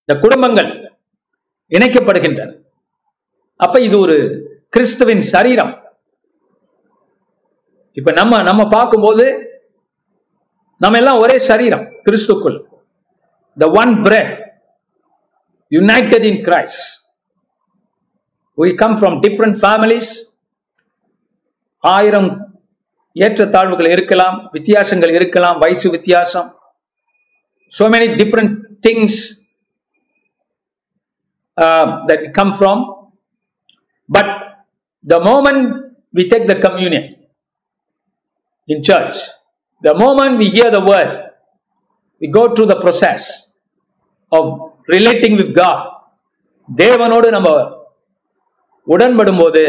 இந்த குடும்பங்கள் இணைக்கப்படுகின்றன. அப்ப இது ஒரு கிறிஸ்துவின் சரீரம். இப்ப நம்ம நம்ம பார்க்கும்போது நம்ம எல்லாம் ஒரே சரீரம் கிறிஸ்துக்குள் the one bread united in Christ we come from different families ஆயிரம் ஏற்றத்தாழ்வுகள் இருக்கலாம் வித்தியாசங்கள் இருக்கலாம் வயசு வித்தியாசம் so many different things uh, that we come from. But the moment we take the communion the moment we hear the word we go through the process of relating with God தேவனோடு நம்ம உடன்படும் போது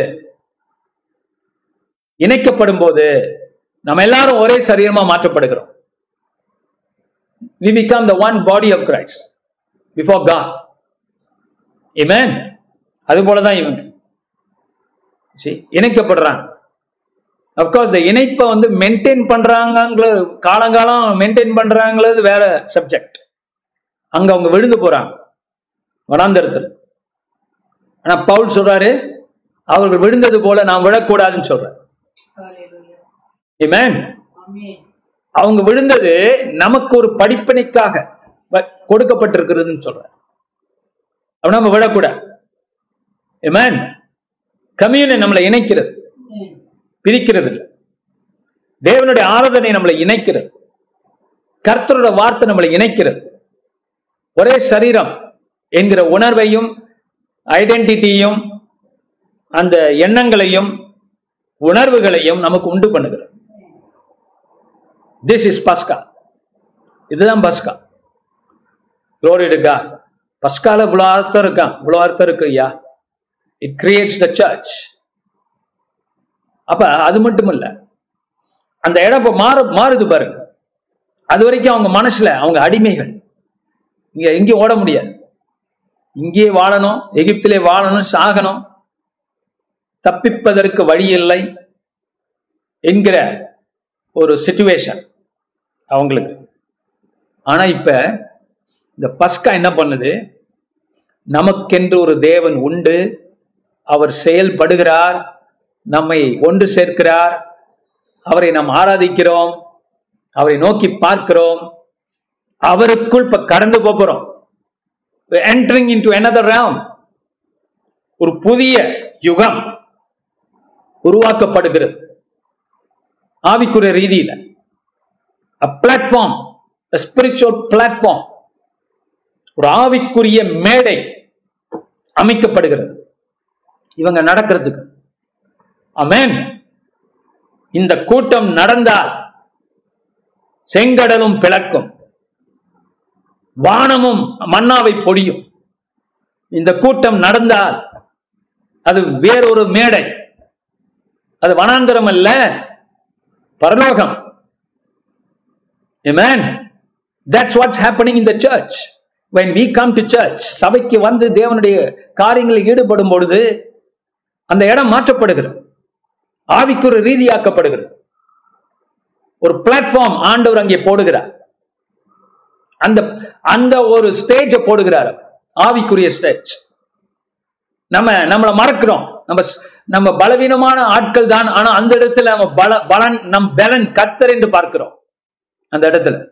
இணைக்கப்படும் போது நம்ம எல்லாரும் ஒரே சரீரமா மாற்றப்படுகிறோம் we become the one body of Christ before God amen அது போலதான் இவங்க See, இணைக்கப்படுறாங்க அப்கோர்ஸ் இந்த இணைப்பை வந்து மெயின்டைன் பண்றாங்கிற காலங்காலம் மெயின்டைன் பண்றாங்கிறது வேற சப்ஜெக்ட் அங்க அவங்க விழுந்து போறாங்க. வனாந்தரத்தில். ஆனா பவுல் சொல்றாரு அவர்கள் விழுந்தது போல நான் விழக்கூடாதுன்னு சொல்றேன். அவங்க விழுந்தது நமக்கு ஒரு படிப்பனைக்காக வ- கொடுக்கப்பட்டிருக்கிறதுன்னு சொல்றேன். அப்ப நம்ம விடக்கூடாது கம்யூனை நம்மளை இணைக்கிறது. பிரிக்கிறது இல்லை தேவனுடைய ஆராதனை நம்மளை இணைக்கிறது. கர்த்தரோட வார்த்தை நம்மளை இணைக்கிறது. ஒரே சரீரம் என்கிற உணர்வையும் ஐடென்டிட்டியும் அந்த எண்ணங்களையும் உணர்வுகளையும் நமக்கு உண்டு பண்ணுகிறது. திஸ் இஸ் பஸ்கா இதுதான் பஸ்கா க்ளோரி பஸ்கால இவ்வளோ அர்த்தம் இருக்கான் இவ்வளோ அர்த்தம் இருக்கு ஐயா. இட் கிரியேட்ஸ் த சர்ச் அப்ப அது மட்டும் இல்ல அந்த இடம் இப்ப மாறு மாறுது பாருங்க. அது வரைக்கும் அவங்க மனசுல அவங்க அடிமைகள். இங்க எங்கேயும் ஓட முடியாது. இங்கேயே வாழணும் எகிப்திலே வாழணும் சாகணும். தப்பிப்பதற்கு வழி இல்லை என்கிற ஒரு சுச்சுவேஷன் அவங்களுக்கு. ஆனா இப்ப இந்த பஸ்கா என்ன பண்ணுது? நமக்கென்று ஒரு தேவன் உண்டு. அவர் செயல்படுகிறார். நம்மை ஒன்று சேர்க்கிறார். அவரை நாம் ஆராதிக்கிறோம். அவரை நோக்கி பார்க்கிறோம். அவருக்குள் இப்ப கடந்து போகிறோம். Entering into another realm ஒரு புதிய யுகம் உருவாக்கப்படுகிறது. ஆவிக்குரிய ரீதியில. பிளாட்ஃபார்ம் ஸ்பிரிச்சுவல் பிளாட்ஃபார்ம் ஒரு ஆவிக்குரிய மேடை அமைக்கப்படுகிறது. இவங்க நடக்கிறதுக்கு. அமேன் இந்த கூட்டம் நடந்தால் செங்கடலும் பிளக்கும். வானமும் மன்னாவை பொடியும். இந்த கூட்டம் நடந்தால் அது வேறொரு மேடை. அது வனாந்தரம் அல்ல பரலோகம். Amen. That's what's happening in church church. When we come church சபைக்கு வந்து தேவனுடைய காரியங்களில் ஈடுபடும் பொழுது அந்த இடம் மாற்றப்படுகிறது. ஆவிக்குற ரீதியாக்கப்படுகிறது. ஒரு பிளாட்ஃபார்ம் ஆண்டவர் அங்கே போடுகிறார். அந்த அந்த ஒரு ஸ்டேஜ போடுகிறார். ஆவிக்குரிய ஸ்டேஜ் நம்ம நம்மளை மறக்கிறோம். நம்ம நம்ம பலவீனமான ஆட்கள் தான். ஆனா அந்த இடத்துல நம்ம பல பலன் நம் பலன் கத்தர் என்று பார்க்கிறோம். அந்த இடத்துல.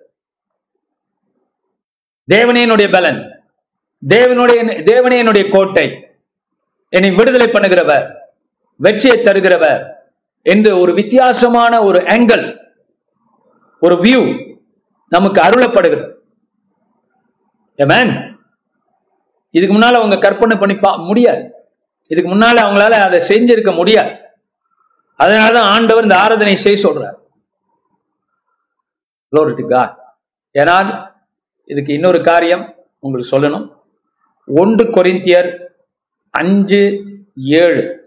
தேவனே என்னுடைய பலன். தேவனுடைய தேவனே என்னுடைய கோட்டை. என்னை விடுதலை பண்ணுகிறவர். வெற்றியை தருகிறவர். என்று ஒரு வித்தியாசமான ஒரு ஆங்கிள் ஒரு வியூ நமக்கு அருளப்படுகிறது. இதுக்கு முன்னால அவங்க கற்பனை பண்ணி பா முடியாது. இதுக்கு முன்னால அவங்களால அதை செஞ்சிருக்க முடியாது. அதனாலதான் ஆண்டவர் இந்த ஆராதனை செய்ய சொல்றார். ஏன்னா இதுக்கு இன்னொரு காரியம் உங்களுக்கு சொல்லணும். ஒன்று கொரிந்தியர் அஞ்சு ஏழு.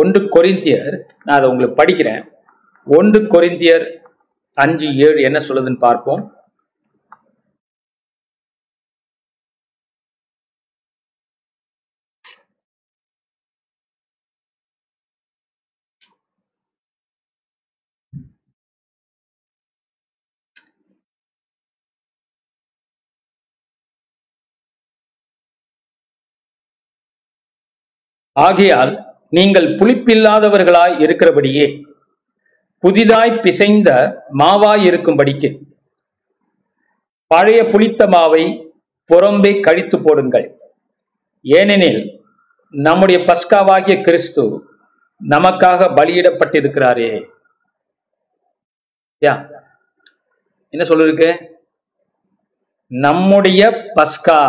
ஒன்று கொரிந்தியர் நான் அதை உங்களுக்கு படிக்கிறேன். ஒன்று கொரிந்தியர் அஞ்சு ஏழு என்ன சொல்லுதுன்னு பார்ப்போம். ஆகையால் நீங்கள் புளிப்பில்லாதவர்களாய் இருக்கிறபடியே. புதிதாய் பிசைந்த மாவாய் இருக்கும்படிக்கு. பழைய புளித்த மாவை புறம்பே கழித்து போடுங்கள். ஏனெனில் நம்முடைய பஸ்காவாகிய கிறிஸ்து நமக்காக பலியிடப்பட்டிருக்கிறாரே. யா என்ன சொல்லிருக்கு? நம்முடைய பஸ்கா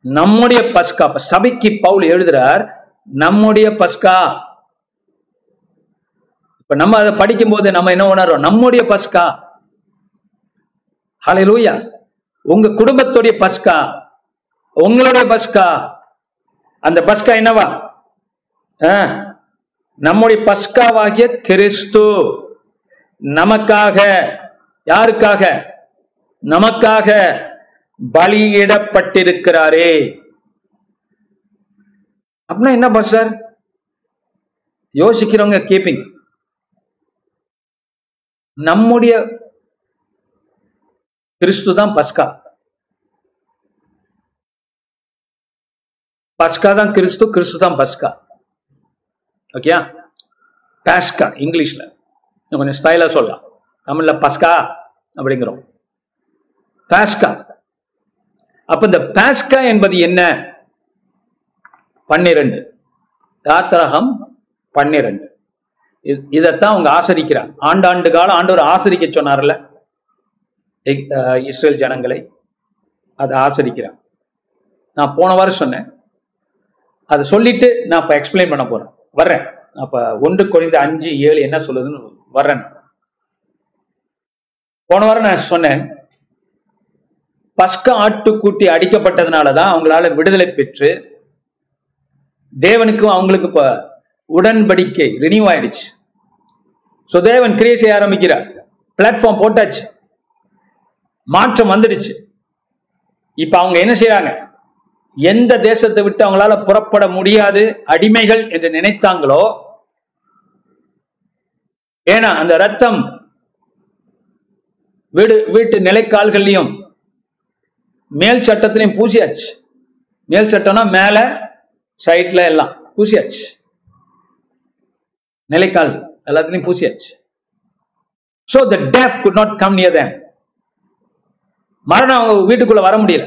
நம்முடைய பஸ்கா சபைக்கு பவுல் எழுதுறார் நம்முடைய பஸ்கா. இப்ப நம்ம அதை படிக்கும் போது நம்ம என்ன உணர்றோம்? நம்முடைய பஸ்கா. ஹalleluya உங்க குடும்பத்துடைய பஸ்கா. உங்களுடைய பஸ்கா. அந்த பஸ்கா என்னவா? நம்முடைய பஸ்காவாகிய கிறிஸ்து. நமக்காக. யாருக்காக? நமக்காக பலியிடப்பட்டிருக்கிறாரே. அப்படின்னா என்ன பாஸ்டர் யோசிக்கிறவங்க கீப்பிங் நம்முடைய கிறிஸ்து தான் பஸ்கா. பஸ்கா தான் கிறிஸ்து கிறிஸ்து தான் பஸ்கா. ஓகேயா பாஸ்கா இங்கிலீஷ்ல. கொஞ்சம் ஸ்டைலா சொல்லலாம். தமிழ்ல பஸ்கா அப்படிங்கிறோம். பாஸ்கா. அப்ப இந்த பாஸ்கா என்பது என்ன? பன்னிரண்டு. யாத்திரகம் பன்னிரண்டு. இது- இதைத்தான் அவங்க ஆசரிக்கிறாங்க. ஆண்டாண்டு காலம் ஆண்டவர் ஆசரிக்க சொன்னார்ல? இஸ்ரேல் ஜனங்களை. அதை ஆசரிக்கிறான் நான் போன வாரம் சொன்னேன். அதை சொல்லிட்டு நான் இப்போ எக்ஸ்பிளைன் பண்ண போறேன். வர்றேன். அப்ப ஒன்று குறைந்த அஞ்சு ஏழு என்ன சொல்லுதுன்னு வர்றேன். போன வாரம் நான் சொன்னேன். பஸ்க ஆட்டுக்கூட்டி அடிக்கப்பட்டதுனால அடிக்கப்பட்டதுனாலதான் அவங்களால விடுதலை பெற்று தேவனுக்கும் அவங்களுக்கு இப்ப உடன்படிக்கை ரினியூ ஆயிடுச்சு. ஸோ தேவன் கிரியை செய்ய ஆரம்பிக்கிறார். பிளாட்ஃபார்ம் போட்டாச்சு. மாற்றம் வந்துடுச்சு. இப்ப அவங்க என்ன செய்யறாங்க எந்த தேசத்தை விட்டு அவங்களால புறப்பட முடியாது அடிமைகள் என்று நினைத்தாங்களோ ஏன்னா அந்த ரத்தம் வீடு வீட்டு நிலைக்கால்கள்லையும் மேல் சட்டத்திலையும் பூசியாச்சு. மேல் சட்டம்னா மேல சைட்ல எல்லாம் பூசியாச்சு. நிலைக்கால் எல்லாத்துலயும் பூசியாச்சு. So the death could not come near them மரணம் அவங்க வீட்டுக்குள்ள வர முடியல.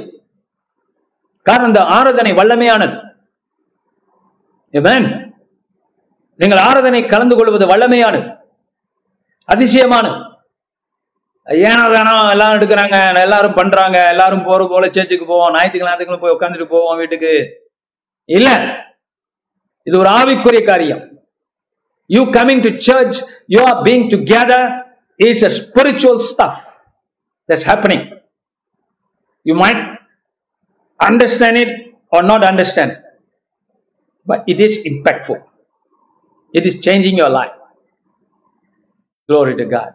காரணம் இந்த ஆராதனை வல்லமையானது. நீங்கள் ஆராதனை கலந்து கொள்வது வல்லமையானது. அதிசயமானது. ஏனோ வேணாம் எல்லாரும் எடுக்கிறாங்க எல்லாரும் பண்றாங்க எல்லாரும் போற போல சேர்ச்சுக்கு போவோம் ஞாயிற்றுக்கிழமை போய் உட்காந்துட்டு போவோம் வீட்டுக்கு. இல்ல இது ஒரு ஆவிக்குரிய காரியம் you coming to church you are being together is a spiritual stuff that's happening you might understand it or not understand but it is impactful it is changing your life glory to god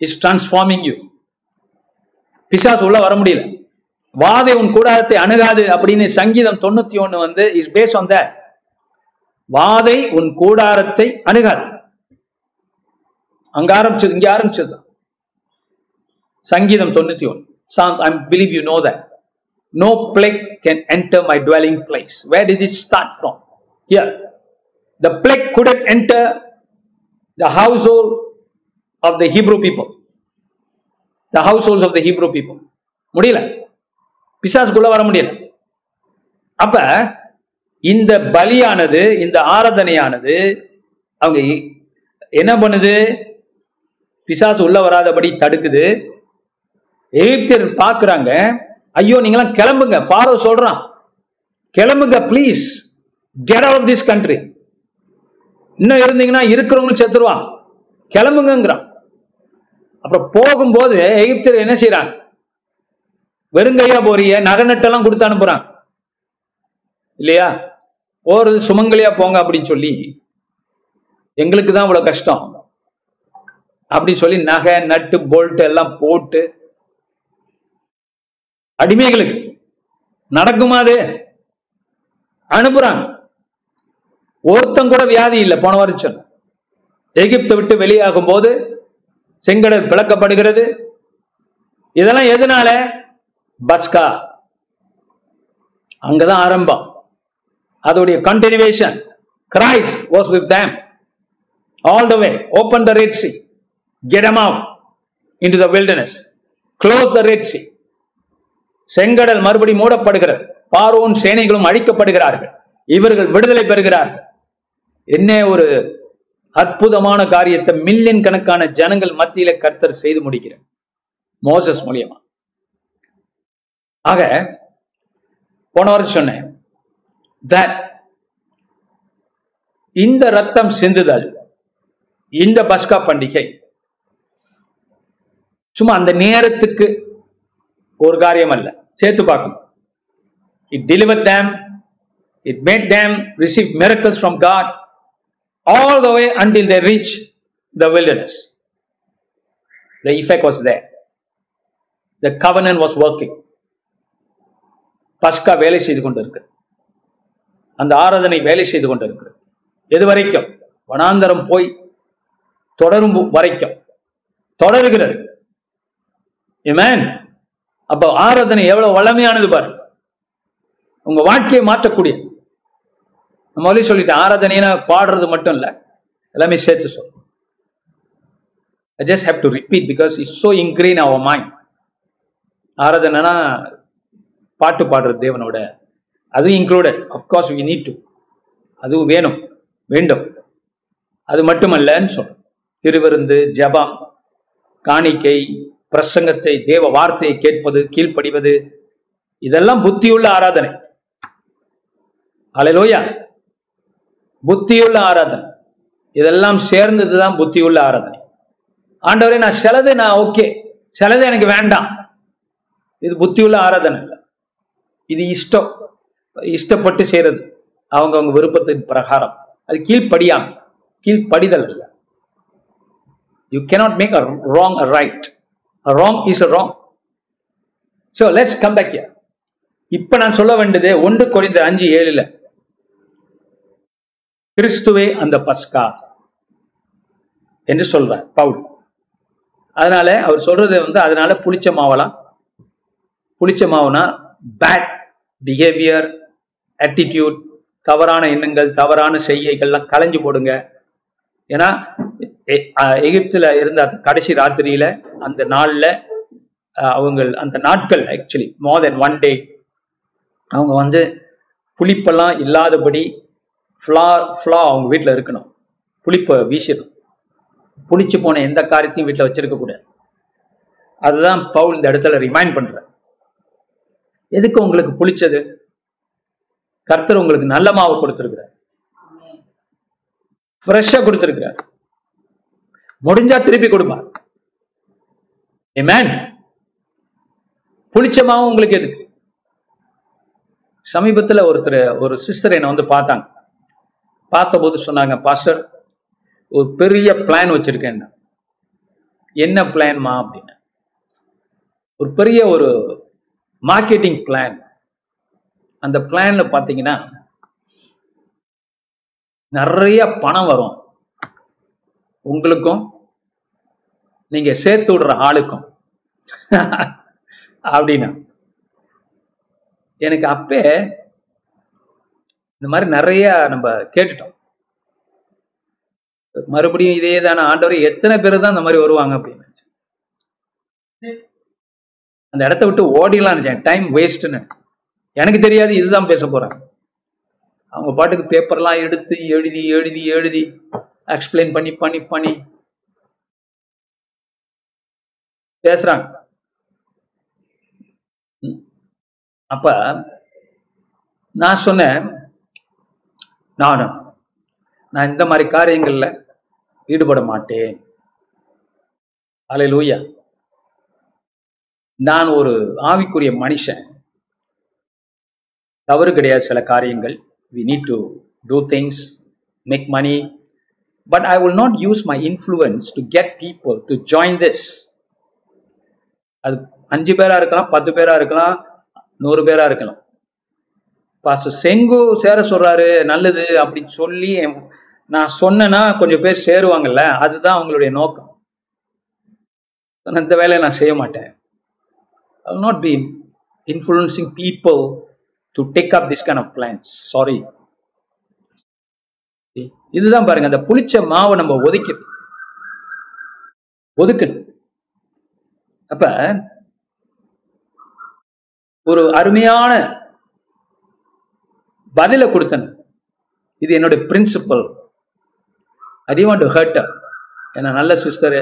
it's transforming you பிசாசு உள்ள வர முடியல வாதை உன் கூடாரத்தை அணுகாது அப்படின்னு சங்கீதம் தொண்ணூத்தி ஒண்ணு வந்து இஸ் பேஸ் ஆன் வாதை உன் கூடாரத்தை அணுகாது அங்க ஆரம்பிச்சது இங்க ஆரம்பிச்சது சங்கீதம் தொண்ணூத்தி ஒன்று I believe you know that no plague can enter my dwelling place where did it start from here the plague couldn't enter the household of the Hebrew people the households of the Hebrew people முடியல பிசாசுக்குள்ள வர முடியல. அப்ப இந்த பலியானது இந்த ஆராதனையானது அவங்க என்ன பண்ணுது? பிசாசு உள்ள வராதபடி தடுக்குது. எகிப்தியர் பார்க்குறாங்க ஐயோ நீங்களாம் கிளம்புங்க. பாரோ சொல்றான் கிளம்புங்க please get out of this country இன்னும் இருந்தீங்கன்னா இருக்கிறவங்களும் செத்துருவான். கிளம்புங்கிறான் அப்புறம் போகும்போது எகிப்தியர் என்ன செய்யறாங்க வெறுங்கையா போறிய நகை நட்டெல்லாம் கொடுத்து அனுப்புறாங்க இல்லையா? போறது சுமங்கலியா போங்க அப்படின்னு சொல்லி எங்களுக்கு தான் இவ்வளவு கஷ்டம். அப்படின்னு சொல்லி நகை நட்டு போல்ட் எல்லாம் போட்டு அடிமைகளுக்கு நடக்குமா அது? அனுப்புறாங்க ஒருத்தம் கூட வியாதி இல்லை போன வருஷம். எகிப்தை விட்டு வெளியாகும் போது செங்கடல் பிளக்கப்படுகிறது இதெல்லாம் எதனால? பஸ்கா. அங்கதான் ஆரம்பம். அதோடைய continuation Christ was with them all the way open the Red Sea get them out into the wilderness close the Red Sea செங்கடல் மறுபடி மூடப்படுகிறது. பார்வோன் சேனைகளும் அழிக்கப்படுகிறார்கள். இவர்கள் விடுதலை பெறுகிறார்கள். என்ன ஒரு அற்புதமான காரியத்தை மில்லியன் கணக்கான ஜனங்கள் மத்தியில கர்த்தர் செய்து முடிக்கிறார். மோசஸ் மூலியமா. ஆக போன வாரம் சொன்னேன் தட் இந்த ரத்தம் சிந்துதல் இந்த பஸ்கா பண்டிகை சும்மா அந்த நேரத்துக்கு ஒரு காரியம் அல்ல சேர்த்து பார்க்கும் it deliver them it made them receive miracles from God all the way until they reach the wilderness the effect was there the covenant was working பஸ்கா வேலை செய்து கொண்டிருக்கு. அந்த ஆராதனை வேலை செய்து கொண்டிருக்கு. எது வரைக்கும் வனாந்தரம் போய் தொடரும் வரைக்கும். தொடருகிறது. ஏமேன் அப்ப ஆராதனை எவ்வளவு வளமையானது பாரு. உங்க வாழ்க்கையை மாற்றக்கூடிய. நம்ம வழி சொல்லிட்டேன் ஆராதனைனா பாடுறது மட்டும் இல்ல. எல்லாமே சேர்த்து சொல். I just have to repeat because it's so ingrained our mind ஆராதனைனா பாட்டு பாடுறது தேவனோட. அதுவும் included of course we need to அதுவும் வேணும். வேண்டும். அது மட்டுமல்லன்னு சொல்றோம். திருவிருந்து ஜெபம் காணிக்கை பிரசங்கத்தை தேவ வார்த்தையை கேட்பது கீழ்ப்படிவது இதெல்லாம் புத்தியுள்ள ஆராதனை. அலையிலோயா புத்தியுள்ள ஆராதனை. இதெல்லாம் சேர்ந்ததுதான் புத்தியுள்ள ஆராதனை. ஆண்டவரே நான் சிலது நான் ஓகே சிலது எனக்கு வேண்டாம். இது புத்தியுள்ள ஆராதனை இல்லை இது இஷ்டம். இஷ்டப்பட்டு செய்யறது அவங்க அவங்க விருப்பத்தின் பிரகாரம். அது கீழ்ப்படியாம. கீழ்ப்படிதல் அல்ல. You cannot make a wrong a right wrong is a wrong wrong. Let's come come back இப்ப நான் சொல்ல வேண்டியது ஒன்று குறைந்த அஞ்சு ஏழுல. கிறிஸ்துவே அந்த பஸ்கா என்று சொல்றார் பவுல். அதனால அவர் சொல்றது வந்து அதனால புளிச்ச மாவலாம் புளிச்ச மாவுனா பேட் பிஹேவியர் ஆட்டிடியூட் தவறான எண்ணங்கள் தவறான செய்கைகள்லாம் களைஞ்சு போடுங்க. ஏன்னா எகிப்தில் எகிப்துல இருந்த கடைசி ராத்திரியில அந்த நாள்ல அவங்க அந்த நாட்கள் ஆக்சுவலி மோர் தென் ஒன் டே அவங்க வந்து புளிப்பெல்லாம் இல்லாதபடி ஃப்ளா ஃப்ளா அவங்க வீட்டில் இருக்கணும். புளிப்பை வீசிடணும். புளிச்சு போன எந்த காரியத்தையும் வீட்டில் வச்சிருக்க கூடாது அதுதான் பவுல் இந்த இடத்துல ரிமைண்ட் பண்ற எதுக்கு உங்களுக்கு புளிச்சது? கர்த்தர் உங்களுக்கு நல்ல மாவு கொடுத்திருக்கிறார். ஃப்ரெஷ்ஷா கொடுத்திருக்கிறார். முடிஞ்சா திருப்பி கொடுப்பார் ஏமேன் புளிச்ச மாவு உங்களுக்கு எதுக்கு? சமீபத்துல ஒருத்தர் ஒரு சிஸ்டர் என்னை வந்து பார்த்தாங்க. பார்த்தபோது சொன்னாங்க பாஸ்டர் ஒரு பெரிய பிளான் வச்சிருக்கேன் என்ன பிளான்மா அப்படின்னு ஒரு பெரிய ஒரு மார்க்கெட்டிங் பிளான் அந்த பிளான்ல பாத்தீங்கன்னா நிறைய பணம் வரும். உங்களுக்கும் நீங்க சேர்த்து விடுற ஆளுக்கும். அப்படின்னா எனக்கு அப்பே இந்த மாதிரி நிறைய நம்ம கேட்டுட்டோம். மறுபடியும் இதே தானே ஆண்டவர் எத்தனை பேர் தான் இந்த மாதிரி வருவாங்க அப்படின்னு அந்த இடத்த விட்டு ஓடிலாம் நினைச்சேன். டைம் வேஸ்ட்னு எனக்கு தெரியாது இதுதான் பேச போறேன். அவங்க பாட்டுக்கு பேப்பர்லாம் எடுத்து எழுதி எழுதி எழுதி எக்ஸ்பிளைன் பண்ணி பண்ணி பண்ணி பேசுறாங்க. அப்ப நான் சொன்னேன் நானும் நான் இந்த மாதிரி காரியங்கள்ல ஈடுபட மாட்டேன். அலையிலூயா நான் ஒரு ஆவிக்குரிய மனுஷன். தவறு கிடையாது சில காரியங்கள். We need to do things make money but I will not use my influence to get people to join this அது அஞ்சு பேரா இருக்கலாம் பத்து பேரா இருக்கலாம் நூறு பேரா இருக்கலாம். பாஸ்டர் செங்கு சேர சொல்றாரு நல்லது அப்படின்னு சொல்லி நான் சொன்னேன்னா கொஞ்சம் பேர் சேருவாங்கல்ல அதுதான் அவங்களுடைய நோக்கம். இந்த வேலையை நான் செய்ய மாட்டேன். I will not be influencing people to take up this kind of plans. Sorry. இதுதான் பாருங்க அந்த புளிச்ச மாவை நம்ம ஒதுக்கி ஒதுக்கணும். அப்ப ஒரு அருமையான பதில கொடுத்தேன். இது என்னுடைய principle I want to hurt என்ன நல்ல சிஸ்டரு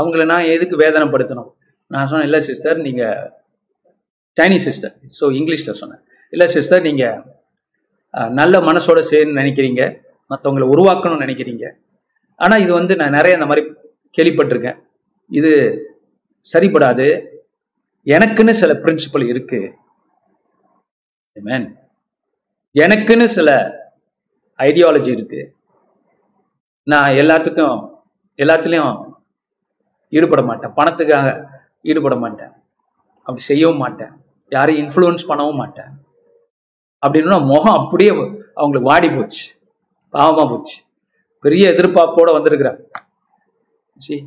அவங்கள நான் எதுக்கு வேதனைப்படுத்தணும்? நான் சொன்னேன் இல்லை சிஸ்டர் நீங்க சைனீஸ் சிஸ்டர் ஸோ இங்கிலீஷ்ல சொன்னேன். இல்லை சிஸ்டர் நீங்க நல்ல மனசோட சேர்ந்து நினைக்கிறீங்க. மற்றவங்களை உருவாக்கணும்னு நினைக்கிறீங்க. ஆனா இது வந்து நான் நிறைய இந்த மாதிரி கேள்விப்பட்டிருக்கேன். இது சரிப்படாது எனக்குன்னு சில பிரின்சிபல் இருக்கு. Amen. எனக்குன்னு சில ஐடியாலஜி இருக்கு. நான் எல்லாத்துக்கும் எல்லாத்துலேயும் ஈடுபட மாட்டேன். பணத்துக்காக ஈடுபட மாட்டேன். அப்படி செய்யவும் மாட்டேன். யாரையும் இன்ஃப்ளூயன்ஸ் பண்ணவும் மாட்டேன். அப்படின்னா முகம் அப்படியே அவங்களுக்கு வாடி போச்சு. பாவமா போச்சு. பெரிய எதிர்பார்ப்போட வந்திருக்கிறேன். See?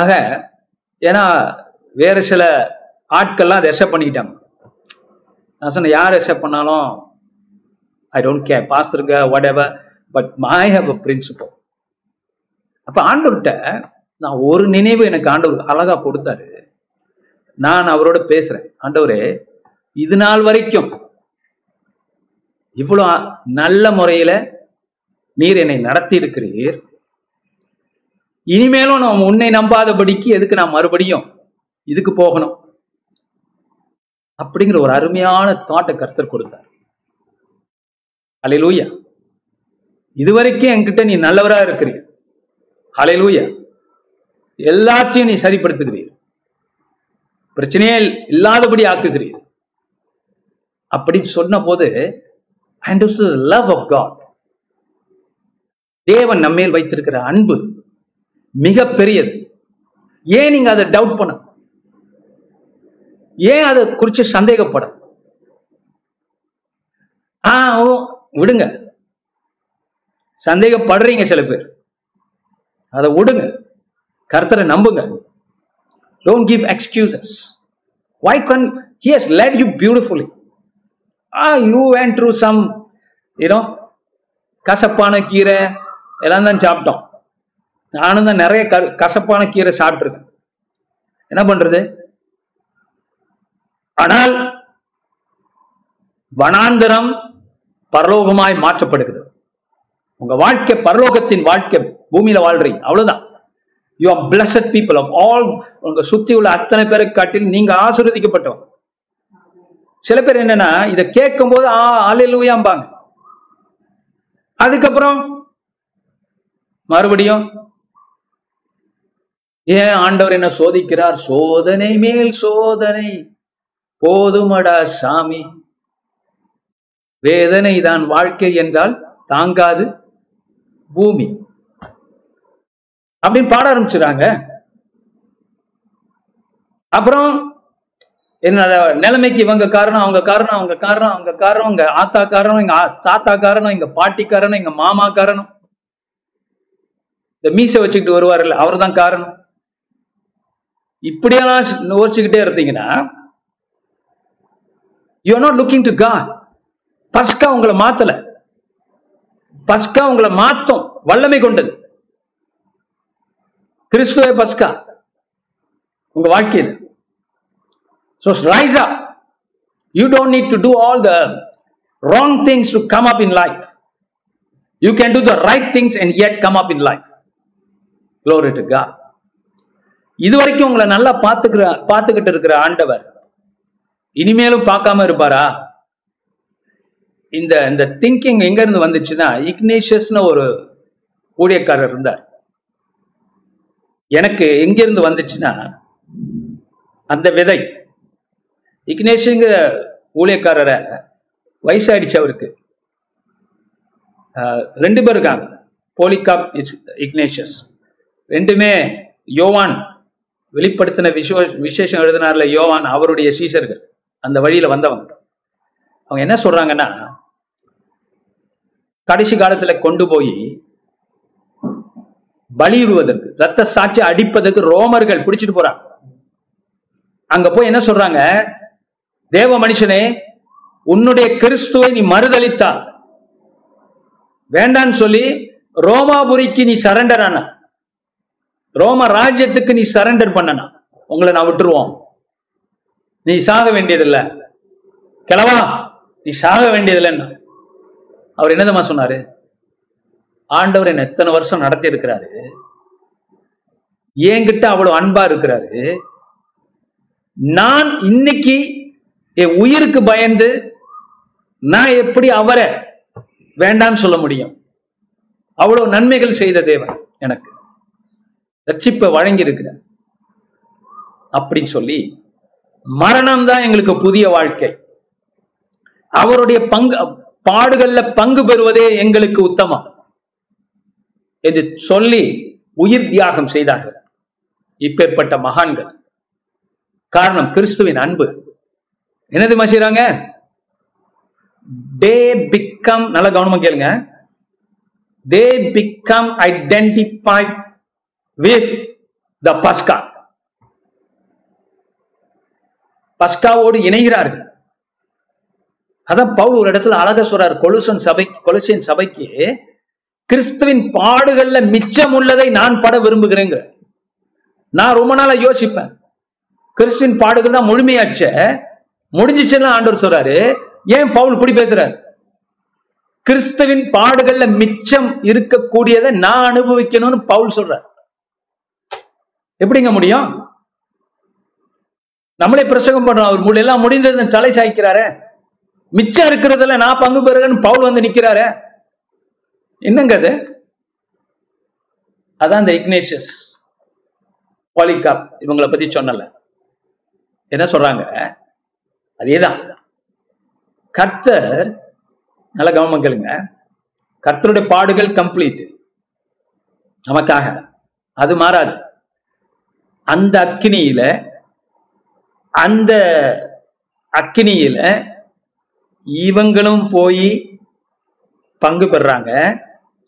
ஆக ஏன்னா வேற சில ஆட்கள்லாம் அதை எக்ஸப்ட் பண்ணிக்கிட்டாங்க. நான் சொன்னேன் யார் எக்ஸப்ட் பண்ணாலும் I don't care பாஸ்டருங்க whatever but my have a principle அப்போ ஆண்டவர்கிட்ட நான் ஒரு நினைவு எனக்கு ஆண்டவர் அழகா கொடுத்தாரு. நான் அவரோட பேசுறேன். ஆண்டவரே இது நாள் வரைக்கும் இவ்வளவு நல்ல முறையில நீர் என்னை நடத்தி இருக்கிறீர் இனிமேலும் நான் உன்னை நம்பாதபடிக்கு எதுக்கு நான் மறுபடியும் இதுக்கு போகணும்? அப்படிங்கிற ஒரு அருமையான தாட்டை கர்த்தர் கொடுத்தார். அலையிலூயா இதுவரைக்கும் என்கிட்ட நீ நல்லவரா இருக்கிறீர். அலையிலூயா எல்லாத்தையும் நீ சரிப்படுத்துகிறீர். பிரச்சனையே இல்லாதபடி ஆக்குகிறீர். அப்படின்னு சொன்ன போது லவ் ஆஃப் காட் தேவன் நம்மேல் வைத்திருக்கிற அன்பு மிக பெரியது ஏன் நீங்க அதை டவுட் பண்ண ஏன் அதை குறிச்சு சந்தேகப்பட ஆ விடுங்க. சந்தேகப்படுறீங்க சில பேர். அதை விடுங்க. கருத்தரை நம்புங்க. Don't give excuses why can he has let you beautifully ah you went through some you know கசப்பான கீரை எல்லாம் தான் சாப்பிட்டோம். நானும் தான் நிறைய க கசப்பான கீரை சாப்பிட்ருக்கேன் என்ன பண்றது? ஆனால் வனாந்தரம் பரலோகமாய் மாற்றப்படுகிறது. உங்க வாழ்க்கை பரலோகத்தின் வாழ்க்கை பூமியில வாழ்றீங்க. அவ்வளவுதான். You are blessed people of all உங்க சுத்தி உள்ள அத்தனை பேரை காட்டில் நீங்க ஆசீர்வதிக்கப்பட்டவங்க சில பேர் என்னன்னா இதை கேட்கும் போது ஆ அலையிலுயாம்பாங்க அதுக்கப்புறம் மறுபடியும் ஏன் ஆண்டவர் என்ன சோதிக்கிறார்? சோதனை மேல் சோதனை. போதுமடா சாமி. வேதனை தான் வாழ்க்கை என்றால் தாங்காது பூமி. அப்படின்னு பாட ஆரம்பிச்சுறாங்க அப்புறம் என்ன நிலைமைக்கு இவங்க காரணம் அவங்க காரணம் அவங்க காரணம் அவங்க காரணம் உங்க ஆத்தா காரணம் எங்க தாத்தா காரணம் எங்க பாட்டி காரணம் எங்க மாமா காரணம். இந்த மீசை வச்சுக்கிட்டு வருவார்ல அவர் தான் காரணம். இப்படியெல்லாம் யோசிச்சுக்கிட்டே இருந்தீங்கன்னா you not looking to God பஸ்கா உங்களை மாத்தல. பஸ்கா உங்களை மாத்தும் வல்லமை கொண்டது. கிறிஸ்துவே பஸ்கா உங்க வாழ்க்கையில் so rise up. You don't need to do all the wrong things to come up in life. You can do the right things and yet come up in life. Glory to God. இதுவரைக்கும் உங்களை நல்லா பார்த்துக்கிற பார்த்துக்கிட்டு இருக்கிற ஆண்டவர் இனிமேலும் பார்க்காம இருப்பாரா இந்த இந்த திங்கிங் எங்க இருந்து வந்துச்சுன்னா இக்னேஷியஸ்னு ஒரு ஊழியக்காரர் இருந்தார் எனக்கு எங்கிருந்து வந்துச்சுன்னா அந்த விதை. இக்னேஷுங்கிற ஊழியக்காரரை வயசாயிடுச்சு அவருக்கு. ரெண்டு பேர் இருக்காங்க. போலிகாப் இக்னேஷியஸ் ரெண்டுமே யோவான் வெளிப்படுத்தின விசோ விசேஷம் எழுதினார்ல யோவான் அவருடைய சீசர்கள். அந்த வழியில வந்தவங்க. அவங்க என்ன சொல்றாங்கன்னா கடைசி காலத்துல கொண்டு போய் பலியிடுவதற்கு ரத்த சாட்சி அடிப்பதற்கு ரோமர்கள் பிடிச்சிட்டு போறாங்க அங்க போய் என்ன சொல்றாங்க? தேவ மனுஷனே உன்னுடைய கிறிஸ்துவை நீ மறுதளித்தா வேண்டான்னு சொல்லி ரோமாபுரிக்கு நீ சரண்டர் ஆன. ரோம ராஜ்யத்துக்கு நீ சரண்டர் பண்ணனா. உங்களை நான் விட்டுருவோம். நீ சாக வேண்டியதில்லை. கிளவா நீ சாக வேண்டியதில்லைன்னா. அவர் என்னதமா சொன்னாரு? ஆண்டவர் என்ன எத்தனை வருஷம் நடத்தி இருக்கிறாரு என்கிட்ட அவ்வளவு அன்பா இருக்கிறாரு. நான் இன்னைக்கு என் உயிருக்கு பயந்து நான் எப்படி அவரை வேண்டான்னு சொல்ல முடியும்? அவ்வளவு நன்மைகள் செய்த தேவன் எனக்கு. ரட்சிப்பை வழங்கி இருக்கிறார் அப்படின்னு சொல்லி மரணம் தான் எங்களுக்கு புதிய வாழ்க்கை. அவருடைய பங்கு பாடுகள்ல பங்கு பெறுவதே எங்களுக்கு உத்தமம். என்று சொல்லி உயிர் தியாகம் செய்தார்கள். இப்பேற்பட்ட மகான்கள். காரணம் கிறிஸ்துவின் அன்பு. என்னது செய்றாங்க? டே பிகம் நல்ல கவனமா கேளுங்க. They become identified with the பஸ்கா பஸ்காவோடு இணைகிறார்கள். அதான் பவுல் ஒரு இடத்துல அழக சொல்றார். கொலுசன் சபை கொலுசின் சபைக்கு கிறிஸ்துவின் பாடுகள்ல மிச்சம் உள்ளதை நான் பட விரும்புகிறேங்க நான் ரொம்ப நாளா யோசிப்பேன். கிறிஸ்துவின் பாடுகள் தான் முழுமையாச்ச. முடிஞ்சிச்சுன்னா ஆண்டவர் சொல்றாரு ஏன் பவுல் இப்படி பேசுறாரு? கிறிஸ்துவின் பாடுகள்ல மிச்சம் இருக்கக்கூடியதை நான் அனுபவிக்கணும்னு பவுல் சொல்றார். எப்படிங்க முடியும்? நம்மளே பிரசங்கம் பண்றோம் அவர் முடியெல்லாம் முடிந்தது தலை சாய்க்கிறாரு. மிச்சம் இருக்கிறதுல நான் பங்கு பெறுறேன்னு பவுல் வந்து நிக்கிறாரு. என்னங்க அது? அதான் இந்த இக்னேஷியஸ் பாலிகாப் இவங்களை பத்தி சொன்னல என்ன சொல்றாங்க? அதேதான். கர்த்தர் நல்ல கவனம் கேளுங்க. கர்த்தருடைய பாடுகள் கம்ப்ளீட் நமக்காக. அது மாறாது. அந்த அக்கினியில அந்த அக்கினியில இவங்களும் போய் பங்கு பெறாங்க.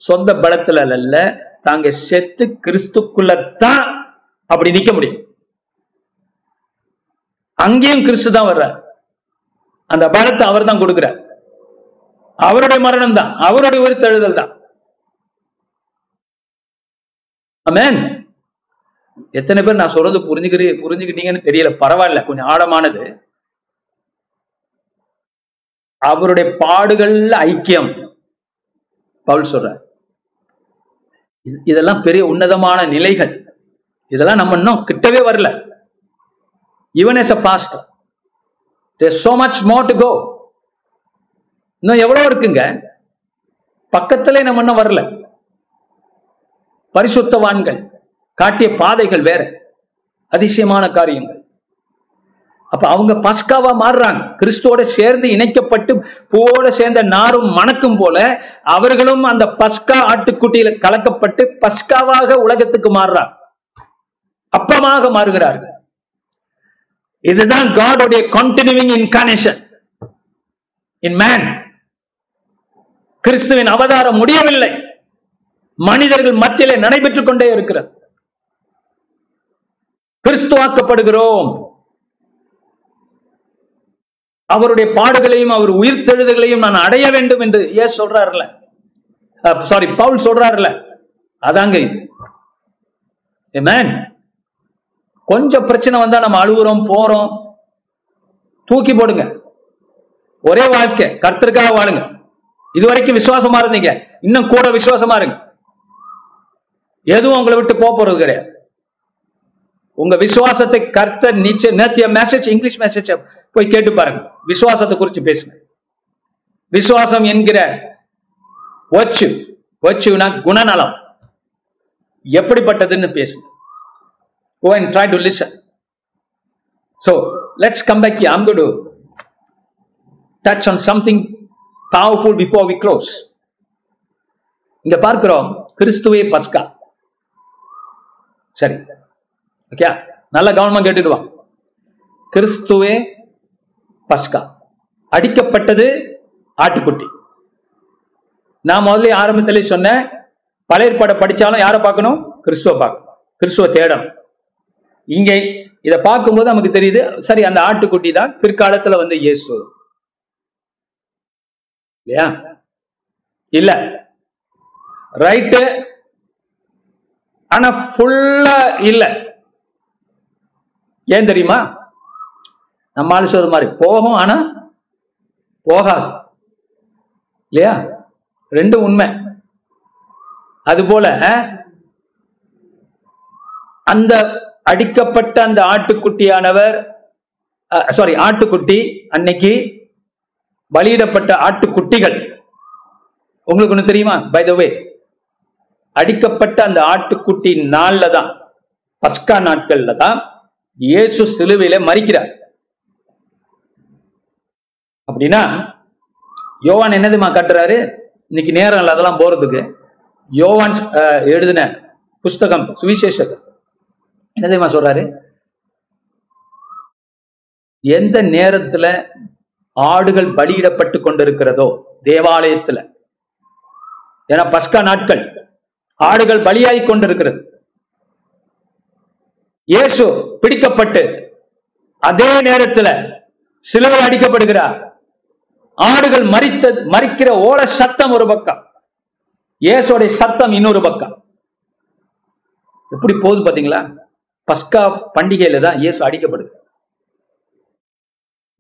சொந்த பலத்துல அல்ல தாங்க செத்து கிறிஸ்துக்குள்ளத்தான் அப்படி நிக்க முடியும். அங்கேயும் கிறிஸ்து தான் வர்ற அந்த பலத்தை அவர் தான் கொடுக்கிறார். அவருடைய மரணம் தான் அவருடைய ஒரு தழுதல் தான். அமேன் எத்தனை பேர் நான் சொல்றது புரிஞ்சுக்கிறீ புரிஞ்சுக்கிட்டீங்கன்னு தெரியல பரவாயில்ல கொஞ்சம் ஆழமானது. அவருடைய பாடுகள்ல ஐக்கியம். பவுல் சொல்றார். இதெல்லாம் பெரிய உன்னதமான நிலைகள். இதெல்லாம் நம்ம இன்னும் கிட்டவே வரல. Even as a pastor so much much more to இன்னும் எவ்வளவு இருக்குங்க? பக்கத்திலே நம்ம இன்னும் வரல. பரிசுத்தவான்கள் காட்டிய பாதைகள் வேற. அதிசயமான காரியங்கள். அப்ப அவங்க பஸ்காவா மாறுறாங்க. கிறிஸ்துவோட சேர்ந்து இணைக்கப்பட்டு பூவோட சேர்ந்த நாரும் மணக்கும் போல அவர்களும் அந்த பஸ்கா ஆட்டுக்குட்டியில கலக்கப்பட்டு பஸ்காவாக உலகத்துக்கு மாறுறாங்க. அப்பமாக மாறுகிறார்கள். இதுதான் காடோடைய கண்டினியூவிங் இன்கானேஷன் இன் மேன் கிறிஸ்துவின் அவதாரம் முடியவில்லை. மனிதர்கள் மத்தியிலே நடைபெற்றுக் கொண்டே இருக்கிறது. கிறிஸ்துவாக்கப்படுகிறோம். அவருடைய பாடுகளையும் அவர் உயிர்த்தெழுதலையும் நான் அடைய வேண்டும் என்று ஏன் சொல்றாருல சாரி பவுல் சொல்றாருல அதாங்க. இது. கொஞ்சம் பிரச்சனை வந்தா நம்ம அழுகுறோம் போறோம். தூக்கி போடுங்க. ஒரே வாழ்க்கை. கர்த்தருக்காக வாழுங்க. இது வரைக்கும் விசுவாசமா இருந்தீங்க. இன்னும் கூட விசுவாசமா இருங்க. எதுவும் உங்களை விட்டு போக போறது கிடையாது. உங்க விசுவாசத்தை கர்த்தர் நிச்சயம் நேத்திய மெசேஜ் இங்கிலீஷ் மெசேஜ் போய் கேட்டு பாருங்க. விசுவாசத்தை குறித்து பேசுங்க. விசுவாசம் என்கிற வச்சு வச்சுனா குணநலம். எப்படிப்பட்டதுன்னு பேசுங்க. Go and try to listen. So let's come back here. I'm going to touch on something powerful before we close. இங்க பார்க்கிறோம் கிறிஸ்துவே பஸ்கா. சரி. ஓகே நல்ல கவனமா கேட்டுடுவான் கிறிஸ்துவே பஸ்கா. அடிக்கப்பட்டது ஆட்டுக்குட்டி. நான் முதல்ல ஆரம்பத்திலே சொன்னேன் பழைய ஏற்பாடை படிச்சாலும் யாரை பார்க்கணும்? கிறிஸ்துவ பார்க்கணும். கிறிஸ்துவ தேடணும். இங்கே இதை பார்க்கும்போது நமக்கு தெரியுது சரி அந்த ஆட்டுக்குட்டி தான் பிற்காலத்துல வந்து இயேசு. இல்லையா? இல்ல. ரைட்டு ஆனா ஃபுல்லா இல்ல. ஏன் தெரியுமா? நம்ம ஆளு சொல்ற மாதிரி போகும் ஆனா போகாது. இல்லையா? ரெண்டும் உண்மை. அது போல அந்த அடிக்கப்பட்ட அந்த ஆட்டுக்குட்டியானவர் சாரி ஆட்டுக்குட்டி அன்னைக்கு பலியிடப்பட்ட ஆட்டுக்குட்டிகள். உங்களுக்கு ஒண்ணு தெரியுமா? பை த வே அடிக்கப்பட்ட அந்த ஆட்டுக்குட்டி நாள்ல தான் பஸ்கா நாட்கள்ல தான் இயேசு சிலுவையில மறிக்கிறார் அப்படின்னா யோவான் என்னதுமா கட்டுறாரு? இன்னைக்கு நேரம் இல்லை அதெல்லாம் போறதுக்கு. யோவான் எழுதின புஸ்தகம் சுவிசேஷகர் என்னதுமா சொல்றாரு? எந்த நேரத்துல ஆடுகள் பலியிடப்பட்டு கொண்டிருக்கிறதோ தேவாலயத்துல. ஏன்னா பஸ்கா நாட்கள். ஆடுகள் பலியாகி கொண்டிருக்கிறது. இயேசு பிடிக்கப்பட்டு அதே நேரத்துல சிலுவை அடிக்கப்படுகிறார். ஆடுகள் மறித்த மறிக்கிற ஓல சத்தம் ஒரு பக்கம். இயேசுடைய சத்தம் இன்னொரு பக்கம். எப்படி போகுது பாத்தீங்களா? பஸ்கா பண்டிகையில தான் இயேசு அடிக்கப்படுது.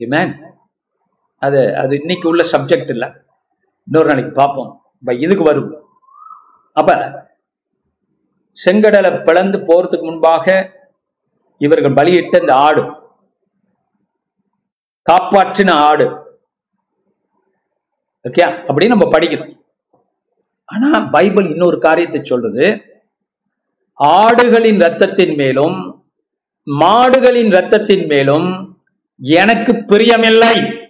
Amen. அது அது இன்னைக்கு உள்ள சப்ஜெக்ட் இல்ல. இன்னொரு நாளைக்கு பார்ப்போம். இப்ப இதுக்கு வரும் அப்ப செங்கடலை பிளந்து போறதுக்கு முன்பாக இவர்கள் பலியிட்ட இந்த ஆடு காப்பாற்றின ஆடு ஓகே? அப்படின்னு நம்ம படிக்கணும். ஆனா பைபிள் இன்னொரு காரியத்தை சொல்றது ஆடுகளின் ரத்தத்தின் மேலும் மாடுகளின் ரத்தத்தின் மேலும் எனக்கு பிரியமில்லை.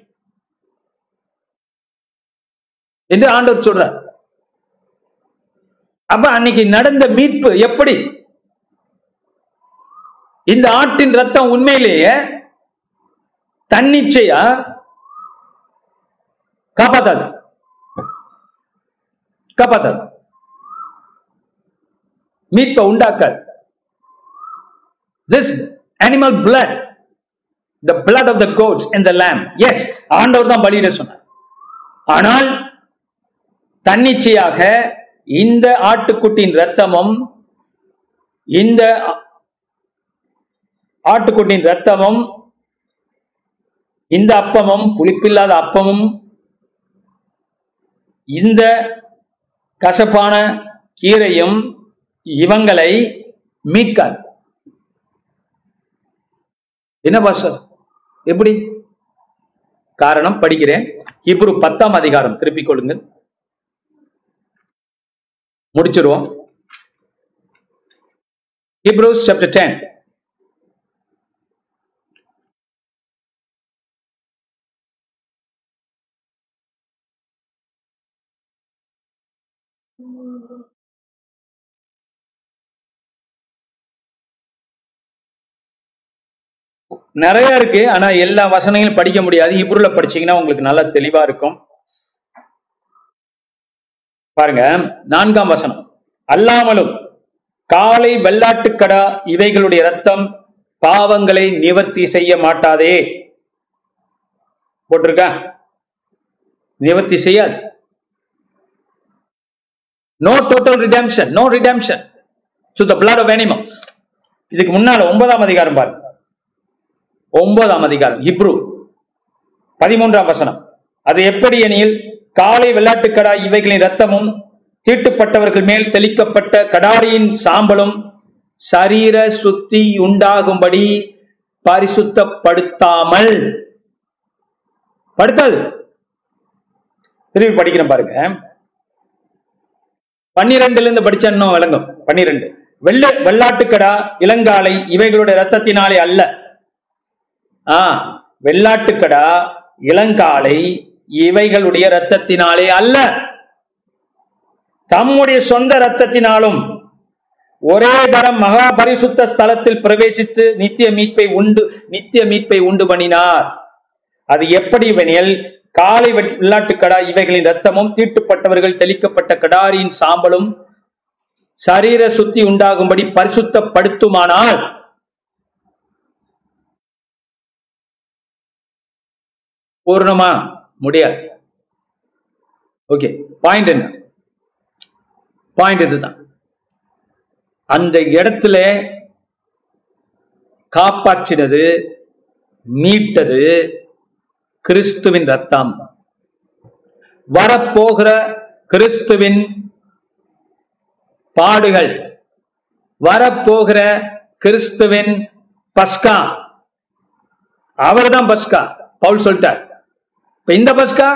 என்று ஆண்டவர் சொல்றார். அப்ப அன்னைக்கு நடந்த மீட்பு எப்படி? இந்த ஆட்டின் ரத்தம் உண்மையிலேயே தன்னிச்சையா? காப்பாத்தாது. காப்பாத்தாது. மீட்பை உண்டாக்காது. This animal blood the blood of the goats and the lambs ஆண்டவர் தான் பலியிட சொன்னார். ஆனால் தன்னிச்சையாக இந்த ஆட்டுக்குட்டியின் ரத்தமும் இந்த ஆட்டுக்குட்டியின் ரத்தமும் இந்த அப்பமும் புளிப்பில்லாத அப்பமும் இந்த கசப்பான கீரையும் இவங்களை மீட்காது. என்ன பாஸ்டர் எப்படி? காரணம் படிக்கிறேன். ஹீப்ரு பத்தாம் அதிகாரம். திருப்பிக் கொள்ளுங்கள். முடிச்சிருவோம். Hebrews chapter 10 நிறைய இருக்கு. ஆனா எல்லா வசனங்களும் படிக்க முடியாது. ஹிப்ருல படிச்சீங்கன்னா உங்களுக்கு நல்லா தெளிவா இருக்கும். பாருங்க. நான்காம் வசனம். அல்லாமலும் காலை வெள்ளாட்டுக்கடா இவைகளுடைய ரத்தம் பாவங்களை நிவர்த்தி செய்ய மாட்டாதே. போட்டிருக்க? நிவர்த்தி செய்யாது. No total redemption no redemption to the blood of animals இதுக்கு முன்னால ஒன்பதாம் அதிகாரம் பாருங்க. ஒன்பதாம் அதிகாரம் இப்ரு பதிமூன்றாம் வசனம். அது எப்படி எனில் காளை வெள்ளாட்டுக்கடா இவைகளின் ரத்தமும் தீட்டுப்பட்டவர்கள் மேல் தெளிக்கப்பட்ட கடாரியின் சாம்பலும் சரீர சுத்தி உண்டாகும்படி பரிசுத்தப்படுத்தாமல். படுத்தல் திருப்பி படிக்கிறேன் பாருங்க. பன்னிரெண்டுல இருந்து படிச்சா இன்னும் விளங்கும். பன்னிரெண்டு. வெள்ள வெள்ளாட்டுக்கடா இளங்காலை இவைகளுடைய ரத்தத்தினாலே அல்ல. ஆ வெள்ளாட்டுக்கடா இளங்காலை இவைகளுடைய இரத்தத்தினாலே அல்ல. தம்முடைய சொந்த இரத்தத்தினாலும் ஒரே தரம் மகா பரிசுத்த ஸ்தலத்தில் பிரவேசித்து நித்திய மீட்பை உண்டு நித்திய மீட்பை உண்டு பண்ணினார். அது எப்படி வெனில் காலை வெள்ளாட்டுக்கடா இவைகளின் ரத்தமும் தீட்டுப்பட்டவர்கள் தெளிக்கப்பட்ட கடாரியின் சாம்பலும் சரீர சுத்தி உண்டாகும்படி பரிசுத்தப்படுத்துமானால் பூர்ணமா? முடியாது. ஓகே பாயிண்ட் என்ன? பாயிண்ட் இதுதான். அந்த இடத்துல காப்பாற்றினது மீட்டது கிறிஸ்துவின் ரத்தம் வரப்போகிற கிறிஸ்துவின் பாடுகள் வரப்போகிற கிறிஸ்துவின் பஸ்கா. அவர்தான் பஸ்கா. பவுல் சொல்லிட்டார். இப்ப இந்த பஸ்கா?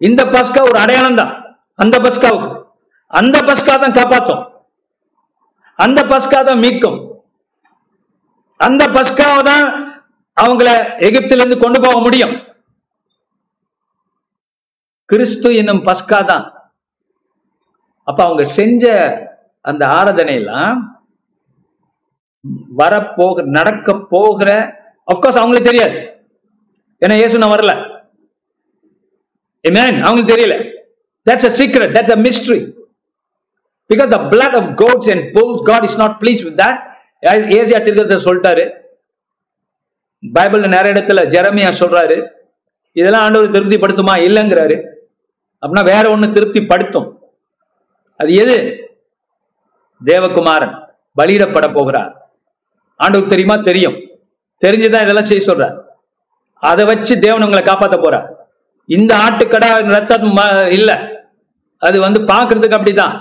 இந்த பஸ்கா ஒரு அடையாளம் தான். அந்த பஸ்காவுக்கு. அந்த பஸ்கா தான் காப்பாத்தும். அந்த பஸ்கா தான் மீட்கும். அந்த பஸ்காவை தான் அவங்கள எகிப்திலிருந்து கொண்டு போக முடியும். கிறிஸ்து என்னும் பஸ்கா தான். அப்ப அவங்க செஞ்ச அந்த ஆராதனையெல்லாம் வரப்போக நடக்க போகிற அப்கோர்ஸ் அவங்களுக்கு தெரியாது. ஏன்னா இயேசு நான் வரல. ஏமேன் அவங்களுக்கு தெரியல. That's a secret that's a mystery because the blood of goats and bulls God is not please with that Asia திருக்கதர் சொல்லிட்டாரு. பைபிள்ல நிறைய இடத்துல ஜெரமியா சொல்றாரு. இதெல்லாம் ஆண்டவர் திருப்திப்படுத்துமா? இல்லைங்கிறாரு. அப்படின்னா வேற ஒண்ணு திருப்திப்படுத்தும். அது எது? தேவகுமாரன் பலியிடப்பட போகிறார். ஆண்டவர் தெரியுமா? தெரியும். தெரிஞ்சுதான் இதெல்லாம் செய்ய சொல்றார். அதை வச்சு தேவன் உங்களை காப்பாற்ற போறார். இந்த ஆட்டுக்கடா ரத்தம் இல்லை இல்ல. அது வந்து பார்க்கறதுக்கு அப்படிதான்.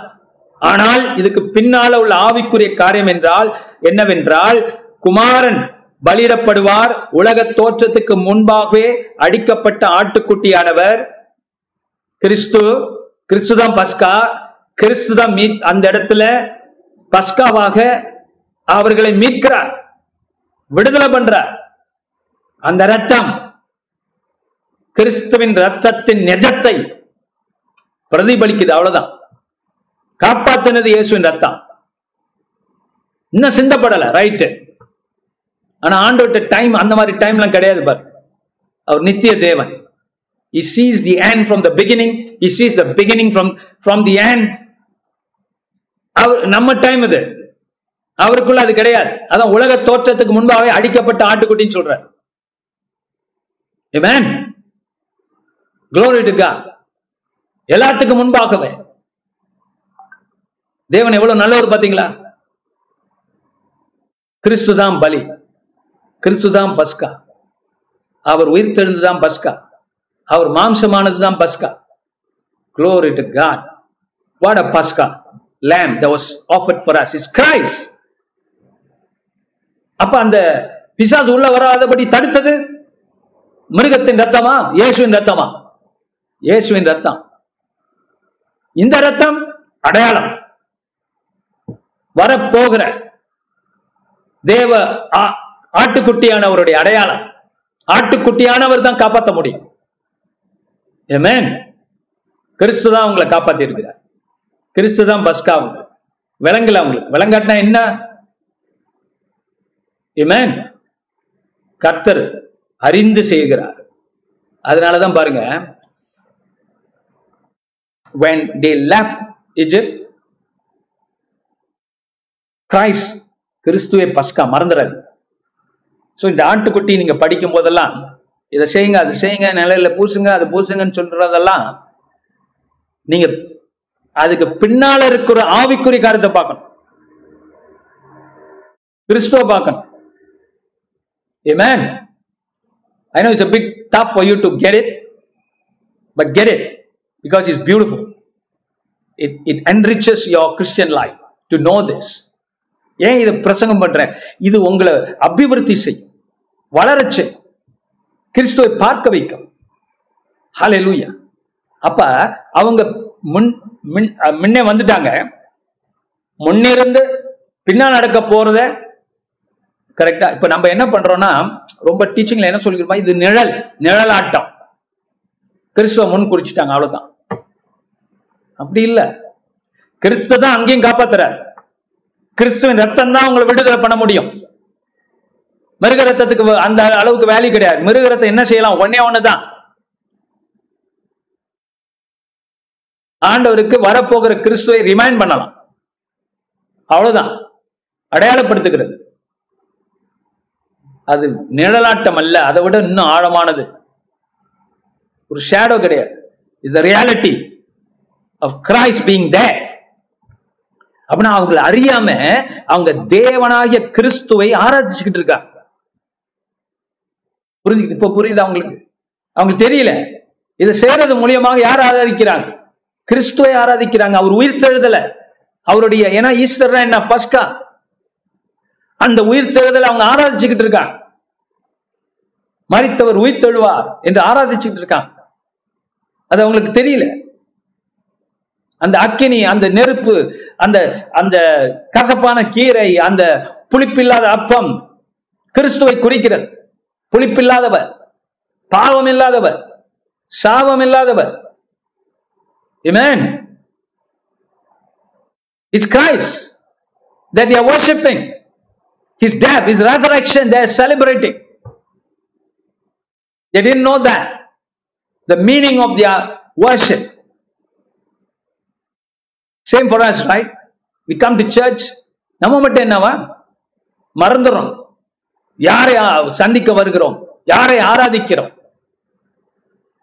ஆனால் இதுக்கு பின்னால உள்ள ஆவிக்குரிய காரியம் என்றால் என்னவென்றால் குமாரன் பலியிடப்படுவார் உலக தோற்றத்துக்கு முன்பாகவே அடிக்கப்பட்ட ஆட்டுக்குட்டியானவர் கிறிஸ்து கிறிஸ்து தான் பஸ்கா கிறிஸ்து தான் மீ அந்த இடத்துல பஸ்காவாக அவர்களை மீட்கிறார் விடுதலை பண்றார். அந்த ரத்தம் கிறிஸ்துவின் ரத்தத்தின் நெஜத்தை பிரதிபலிக்குது அவ்வளவுதான். காப்பாத்தினது இயேசுவின் ரத்தம் இன்னும் சிந்தப்படல ரைட்டு ஆனா ஆண்டவர்கிட்ட டைம் அந்த மாதிரி டைம்லாம் கிடையாது பார். அவர் நித்திய தேவன். He sees the end from the beginning. He sees the beginning from from the end. அவர் நம்ம டைம் இது. அவருக்குள்ள அது கிடையாது. அதான் உலக தோற்றத்துக்கு முன்பாகவே அடிக்கப்பட்ட ஆட்டுக்குட்டின்னு சொல்றார். எல்லாத்துக்கும் முன்பாகவே. தேவன் எவ்வளவு நல்லவர் பாத்தீங்களா கிறிஸ்து தான் பலி. கிறிஸ்து தான் பஸ்கா. அவர் உயிர் தெழுந்துதான் பஸ்கா. அவர் மாம்சமானது தான் பஸ்கா. Glory to God what a பஸ்கா lamb that was offered for us is Christ அப்ப அந்த பிசாஸ் உள்ள வராதபடி தடுத்தது? மிருகத்தின் ரத்தமா? இயேசுவின் ரத்தமா? இயேசுவின் ரத்தம். இந்த ரத்தம் அடையாளம். வரப்போகிற தேவ ஆட்டுக்குட்டியானவருடைய அடையாளம். ஆட்டுக்குட்டியானவர் தான் காப்பாற்ற முடியும். ஏமேன் கிறிஸ்து தான் உங்களை காப்பாத்தி இருக்கிறார் கிறிஸ்து தான் பஸ்கா அவங்க விளங்கல அவங்களுக்கு. விளங்காட்டினா என்ன? ஏமேன் கர்த்தர் அறிந்து செய்கிறார். அதனாலதான் பாருங்க when they left Egypt Christ கிறிஸ்துவே பஸ்கா மறந்துடாது ஸோ இந்த ஆட்டுக்குட்டி நீங்க படிக்கும் போதெல்லாம் இதை செய்யுங்க அது செய்யுங்க நிலையில பூசுங்க அது பூசுங்கன்னு சொல்றதெல்லாம் நீங்க அதுக்கு பின்னால இருக்கிற ஆவிக்குரிய காரியத்தை பார்க்கணும். கிறிஸ்துவ பார்க்கணும். ஏமேன் I know it's a bit tough for you to get it, but get it because it's beautiful. It, it enriches your Christian life to know this. ஏன் இதை பிரசங்கம் பண்றேன் இது உங்களை அபிவிருத்தி செய்யும் வளரச் செய்யும் கிறிஸ்துவை பார்க்க வைக்கும் ஹalleluya அப்ப அவங்க முன் முன் அஹ் முன்னே வந்துட்டாங்க முன்னிருந்து பின்னா நடக்க போறத கரெக்டா இப்ப நம்ம என்ன பண்றோம்னா ரொம்ப டீச்சிங்ல என்ன சொல்லிக்கிறோமா இது நிழல் நிழலாட்டம். கிறிஸ்துவ முன் குறிச்சிட்டாங்க அவ்வளவுதான். அப்படி இல்ல. கிறிஸ்து தான் அங்கேயும் காப்பாத்துற. கிறிஸ்துவின் ரத்தம் தான் உங்களை விடுதலை பண்ண முடியும். மிருக ரத்தத்துக்கு வ- அந்த அளவுக்கு வேல்யூ கிடையாது. மிருக ரத்தம் என்ன செய்யலாம்? ஒன்னே ஒண்ணுதான். ஆண்டவருக்கு வரப்போகிற கிறிஸ்துவை ரிமைண்ட் பண்ணலாம். அவ்வளவுதான். அடையாளப்படுத்துகிறது. அது நிழலாட்டம் அல்ல அதை விட இன்னும் ஆழமானது. ஒரு ஷேடோ கிடையாது. Is the reality of Christ being they அப்படின்னா அவங்களை அறியாம அவங்க தேவனாகிய கிறிஸ்துவை ஆராய்ச்சிக்கிட்டு இருக்காங்க. புரிஞ்சு இப்ப புரியுது அவங்களுக்கு அவங்களுக்கு தெரியல. இதை செய்யறது மூலியமாக யார் ஆராதிக்கிறாங்க? கிறிஸ்துவை ஆராதிக்கிறாங்க. அவர் உயிர் தெழுதல. அவருடைய ஏன்னா ஈஸ்டர்னா என்ன? பஸ்கா. அந்த உயிர் தெழுதலை அவங்க ஆராதிச்சுக்கிட்டு இருக்காங்க. மறித்தவர் உயிர்த்தெழுவார் என்று ஆராதிச்சுட்டு இருக்காங்க அது அவங்களுக்கு தெரியல அந்த அக்கினி அந்த நெருப்பு அந்த அந்த கசப்பான கீரை அந்த புளிப்பில்லாத அப்பம் கிறிஸ்துவை குறிக்கிறது புளிப்பில்லாதவர் பாவம் இல்லாதவர் சாபம் இல்லாதவர் Amen. It's Christ that they are worshipping. His death, His resurrection, they are celebrating. They didn't know that. The meaning of their worship. Same for us right we come to church நம்ம மட்டும் என்னவா மறந்துடும் யாரை சந்திக்க வருகிறோம் யாரை ஆராதிக்கிறோம்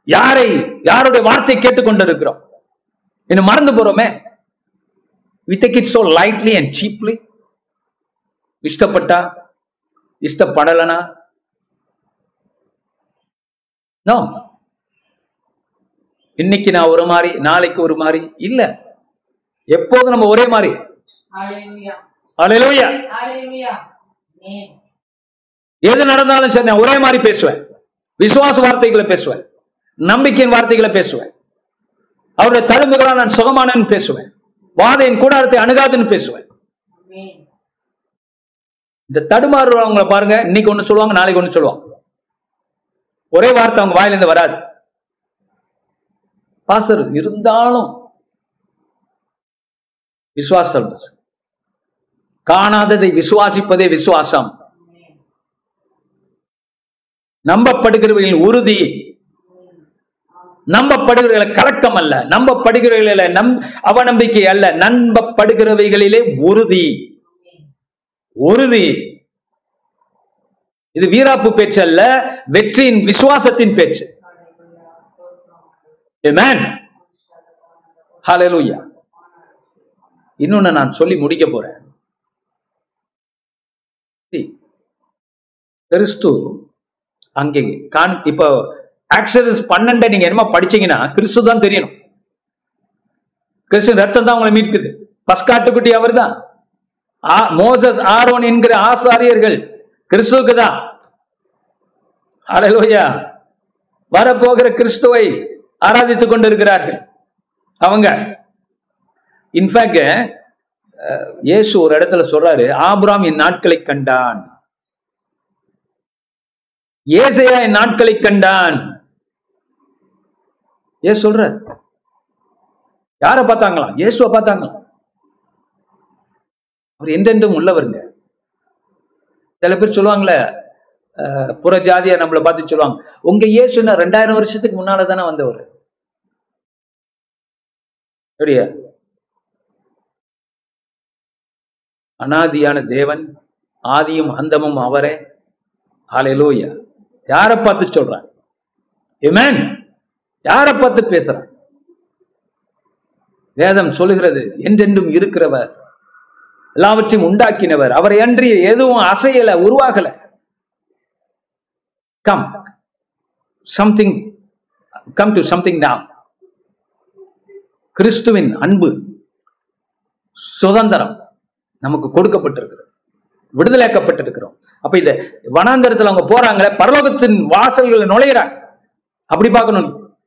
யாரை யாருடைய வார்த்தை கேட்டுக்கொண்டிருக்கிறோம் இன்னும் மறந்து போறோமே we think it so lightly and cheaply இஷ்டப்பட்டா இஷ்டப்படலனா நோ. இன்னைக்கு நான் ஒரு மாதிரி நாளைக்கு ஒரு மாதிரி இல்ல. எப்போதும் நம்ம ஒரே மாதிரி. எது நடந்தாலும் சரி நான் ஒரே மாதிரி பேசுவேன். விசுவாச வார்த்தைகளை பேசுவேன். நம்பிக்கையின் வார்த்தைகளை பேசுவேன். அவருடைய தழும்புகளால் நான் சுகமானன்னு பேசுவேன். வாதையின் கூடாரத்தை அணுகாதுன்னு பேசுவேன். இந்த தடுமாறுறவங்கள பாருங்க இன்னைக்கு ஒண்ணு சொல்லுவாங்க நாளைக்கு ஒண்ணு சொல்லுவாங்க. ஒரே வார்த்தை அவங்க வாயிலிருந்து வராது. பாசர் இருந்தாலும் விசுவாசம் காணாததை விசுவாசிப்பதே விசுவாசம். நம்பப்படுகிறவர்களின் உறுதி. நம்பப்படுகிறவர்களை கலக்கம் அல்ல. நம்பப்படுகிறவர்களில நம் அவநம்பிக்கை அல்ல. நம்பப்படுகிறவைகளிலே உறுதி. உறுதி. இது வீராப்பு பேச்சு அல்ல வெற்றியின் விசுவாசத்தின் பேச்சு. இன்னொன்னு நான் சொல்லி முடிக்க போறேன். கிறிஸ்து அங்கே கான் இப்போ ஆக்சரஸ் பன்னெண்டை நீங்க என்னமா படிச்சீங்கன்னா கிறிஸ்து தான் தெரியணும். கிறிஸ்து ரத்தம் தான் உங்களை மீட்குது. பஸ்காட்டுக்குட்டி அவர் தான் மோசஸ் ஆரோன் என்கிற ஆசாரியர்கள் கிறிஸ்துவுக்கு தான் அடலோயா வரப்போகிற கிறிஸ்துவை ஆராதித்துக் கொண்டிருக்கிறார்கள். அவங்க. இன்ஃபேக்ட் இயேசு ஒரு இடத்துல சொல்றாரு ஆபுராம் என் நாட்களை கண்டான். ஏசையா என் நாட்களை கண்டான். ஏ சொல்ற யார பார்த்தாங்களா? இயேசுவை பார்த்தாங்களா? அவர் என்றென்றும் உள்ளவருங்க சில பேர் சொல்லுவாங்களே புற ஜாதியா நம்மளை பார்த்து சொல்லுவாங்க. உங்க இயேசுன்னு ரெண்டாயிரம் வருஷத்துக்கு முன்னால தானே வந்தவர்? அப்படியா? அனாதியான தேவன் ஆதியும் அந்தமும் அவரே. ஆலையிலோயா யார பார்த்து சொல்றான் Amen. யார பார்த்து பேசுறான் வேதம் சொல்லுகிறது என்றென்றும் இருக்கிறவர். எல்லாவற்றையும் உண்டாக்கினவர். அவரை அன்றி எதுவும் அசையல உருவாகல. Come something come to something down கிறிஸ்துவின் அன்பு சுதந்திரம் நமக்கு கொடுக்கப்பட்டிருக்கிறது விடுதலையாக்கப்பட்டிருக்கிறோம். அப்ப இந்த வனாந்தரத்துல அவங்க போறாங்களே பரலோகத்தின் வாசல்களை நுழையிறாங்க. அப்படி பார்க்கணும்.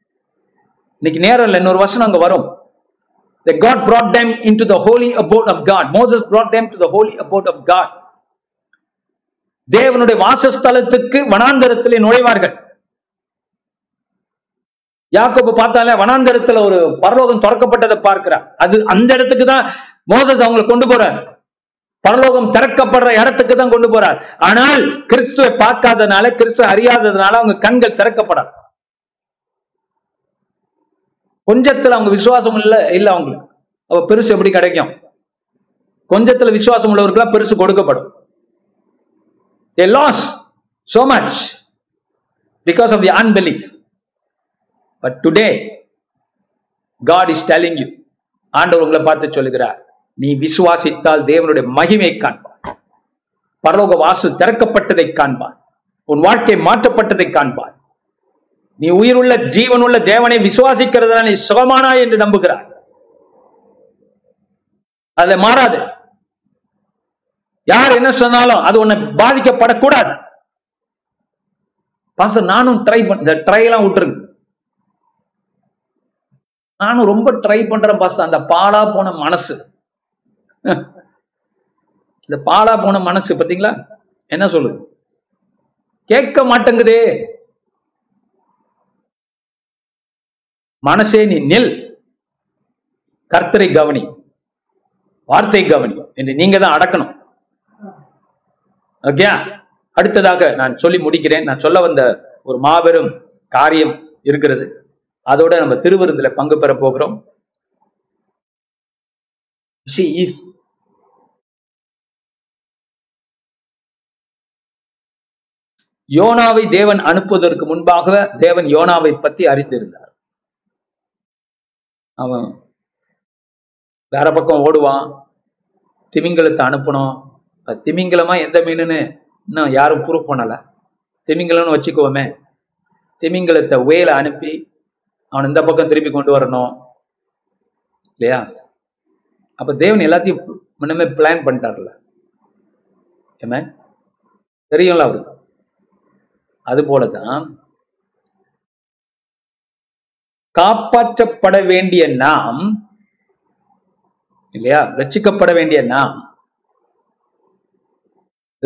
இன்னைக்கு நேரம் இல்லை இன்னொரு வருஷம் அங்க வரும். That God brought them into the holy abode of God. Moses brought them to the holy abode of God. தேவனுடைய வாசஸ்தலத்துக்கு வனாந்தரத்திலே நுழைவார்கள். யாக்கோப்பு பார்த்தாலே வனாந்தரத்துல ஒரு பரலோகம் திறக்கப்பட்டதை பார்க்கிறார். அது அந்த இடத்துக்கு தான் மோசஸ் அவங்களை கொண்டு போறார். பரலோகம் திறக்கப்படுற இடத்துக்கு தான் கொண்டு போறார். ஆனால் கிறிஸ்துவை பார்க்காதனால கிறிஸ்துவை அறியாததுனால அவங்க கண்கள் திறக்கப்படாது கொஞ்சத்துல அவங்க விசுவாசம் இல்ல இல்ல அவங்களுக்கு. அப்ப பெருசு எப்படி கிடைக்கும்? கொஞ்சத்துல விசுவாசம் உள்ளவருக்குலாம் பெருசு கொடுக்கப்படும். They so much because because யான் the but today God is telling you you. ஆண்டவர் உங்களை பார்த்து சொல்லுகிறார். நீ விசுவாசித்தால் தேவனுடைய மகிமை காண்பார் பரலோக வாசல் திறக்கப்பட்டதை காண்பார் உன் வாழ்க்கை மாற்றப்பட்டதை காண்பார் நீ உயிருள்ள ஜீவனுள்ள தேவனை விசுவாசிக்கிறதுனா நீ சுகமானா என்று நம்புகிறார் அதுல மாறாது. யார் என்ன சொன்னாலும் அது உன்னை பாதிக்கப்படக்கூடாது. பாச நானும் ட்ரை பண்ண ட்ரை எல்லாம் விட்டுருங்க. நானும் ரொம்ப ட்ரை பண்றேன் பாச அந்த பாலா போன மனசு. இந்த பாலா போன மனசு பாத்தீங்களா என்ன சொல்லுது? கேட்க மாட்டேங்குதே. மனசே நீ நில். கர்த்தரை கவனி. வார்த்தை கவனி என்று நீங்க தான் அடக்கணும். ஓகே அடுத்ததாக நான் சொல்லி முடிக்கிறேன். நான் சொல்ல வந்த ஒரு மாபெரும் காரியம் இருக்கிறது. அதோட நம்ம திருவிருந்துல பங்கு பெற போகிறோம். See, if யோனாவை தேவன் அனுப்புவதற்கு முன்பாக தேவன் யோனாவை பத்தி அறிந்திருந்தார். அவன் வேற பக்கம் ஓடுவான். திமிங்கலத்தை அனுப்பணும். அது திமிங்கலமா எந்த மீனுன்னு இன்னும் யாரும் ப்ரூவ் பண்ணலை. திமிங்கலம்னு வச்சுக்குவோமே திமிங்கலத்தை வேலை அனுப்பி அவன் இந்த பக்கம் திரும்பி கொண்டு வரணும். இல்லையா? அப்ப தேவன் எல்லாத்தையும் முன்னமே பிளான் பண்ணிட்டார்ல. ஏமே? தெரியும்ல அவருக்கு. அது போலதான் காப்பாற்றப்பட வேண்டிய நாம் இல்லையா? ரச்சிக்கப்பட வேண்டிய நாம்.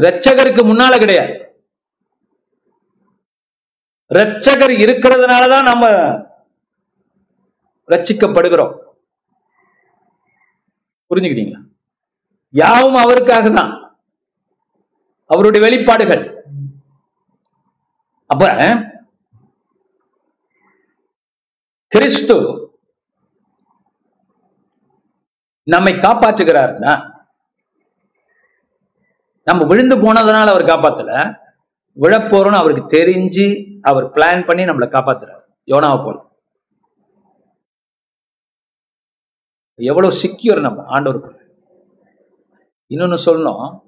ரச்சகருக்கு முன்னால கிடையாது. ரச்சகர் இருக்கிறதுனாலதான் நம்ம ரட்சிக்கப்படுகிறோம். புரிஞ்சுக்கிட்டீங்களா? யாவும் அவருக்காக தான் அவருடைய வெளிப்பாடுகள். அப்ப கிறிஸ்து நம்மை காப்பாற்றுகிறார்னா நம்ம விழுந்து போனதுனால அவர் காப்பாத்தல விழப்போறோம்னு அவருக்கு தெரிஞ்சு அவர் பிளான் பண்ணி நம்மளை காப்பாத்துறாரு. யோனாவை போல. எவ்வளவு சிக்கியூர் நம்ம ஆண்டவருக்கு இன்னொன்னு சொல்லணும்.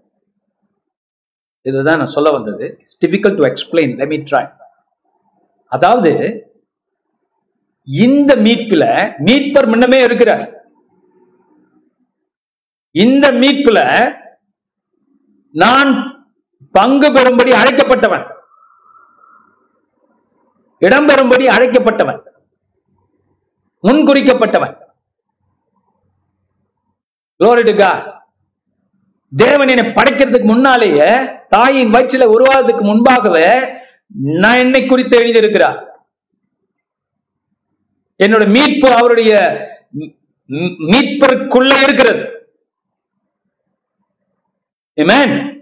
இதுதான் நான் சொல்ல வந்தது. It's difficult to explain let me me அதாவது இந்த மீட்புல மீட்பர் முன்னமே இருக்கிறார். இந்த மீட்புல நான் பங்கு பெறும்படி அழைக்கப்பட்டவன். இடம் பெறும்படி அழைக்கப்பட்டவன். முன்குறிக்கப்பட்டவன். Glory தேவன் என்னை படைக்கிறதுக்கு முன்னாலேயே தாயின் வயிற்றில உருவாகிறதுக்கு முன்பாகவே நான் என்னை குறித்து எழுதியிருக்கிறார். என்னோட மீட்பு அவருடைய மீ- மீட்பிற்குள்ள இருக்கிறது. Amen.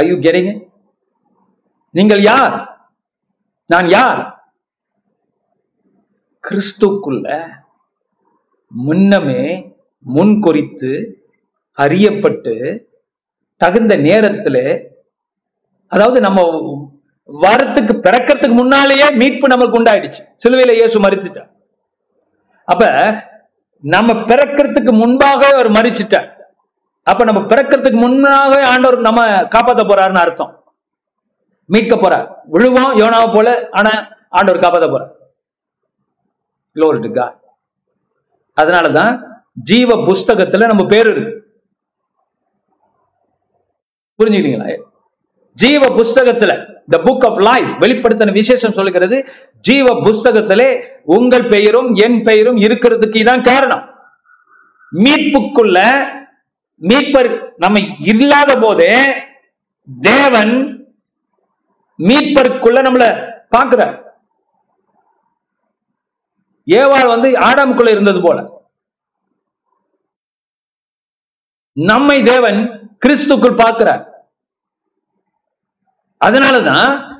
Are நீங்கள் யார்? நான் யார்? கிறிஸ்துக்குள்ள முன்னமே முன் குறித்து அறியப்பட்டு தகுந்த நேரத்துல அதாவது நம்ம வரத்துக்கு பிறக்கிறதுக்கு முன்னாலேயே மீட்பு நமக்கு உண்டாயிடுச்சு. சிலுவையில இயேசு மறித்துட்டார். அப்ப நம்ம பிறக்கிறதுக்கு முன்பாக அவர் மறிச்சிட்டார். அப்ப நம்ம பிறக்கிறதுக்கு முன்னாக ஆண்டவர் நம்ம காப்பாத்த போறாருன்னு அர்த்தம். மீட்க போறார். விழுவோம் யோனாவை போல ஆனா ஆண்டவர் காப்பாத்த போறார். Glory அதனாலதான் ஜீவ புஸ்தகத்துல நம்ம பேர் இருக்கு. புரிஞ்சுக்கிட்டீங்களா? ஜீவ புஸ்தகத்துல த புக் ஆஃப் லைஃப் வெளிப்படுத்தின விசேஷம் சொல்லுகிறது ஜீவ புஸ்தகத்திலே உங்கள் பெயரும் என் பெயரும் இருக்கிறதுக்கு தான் காரணம். மீட்புக்குள்ள மீட்பர் நம்ம இல்லாத போதே தேவன் மீட்பருக்குள்ள நம்மள பாக்குறார் ஏவாள் வந்து ஆடாமுக்குள்ள இருந்தது போல. நம்மை தேவன் கிறிஸ்துக்குள் பார்க்கிறார். அதனாலதான்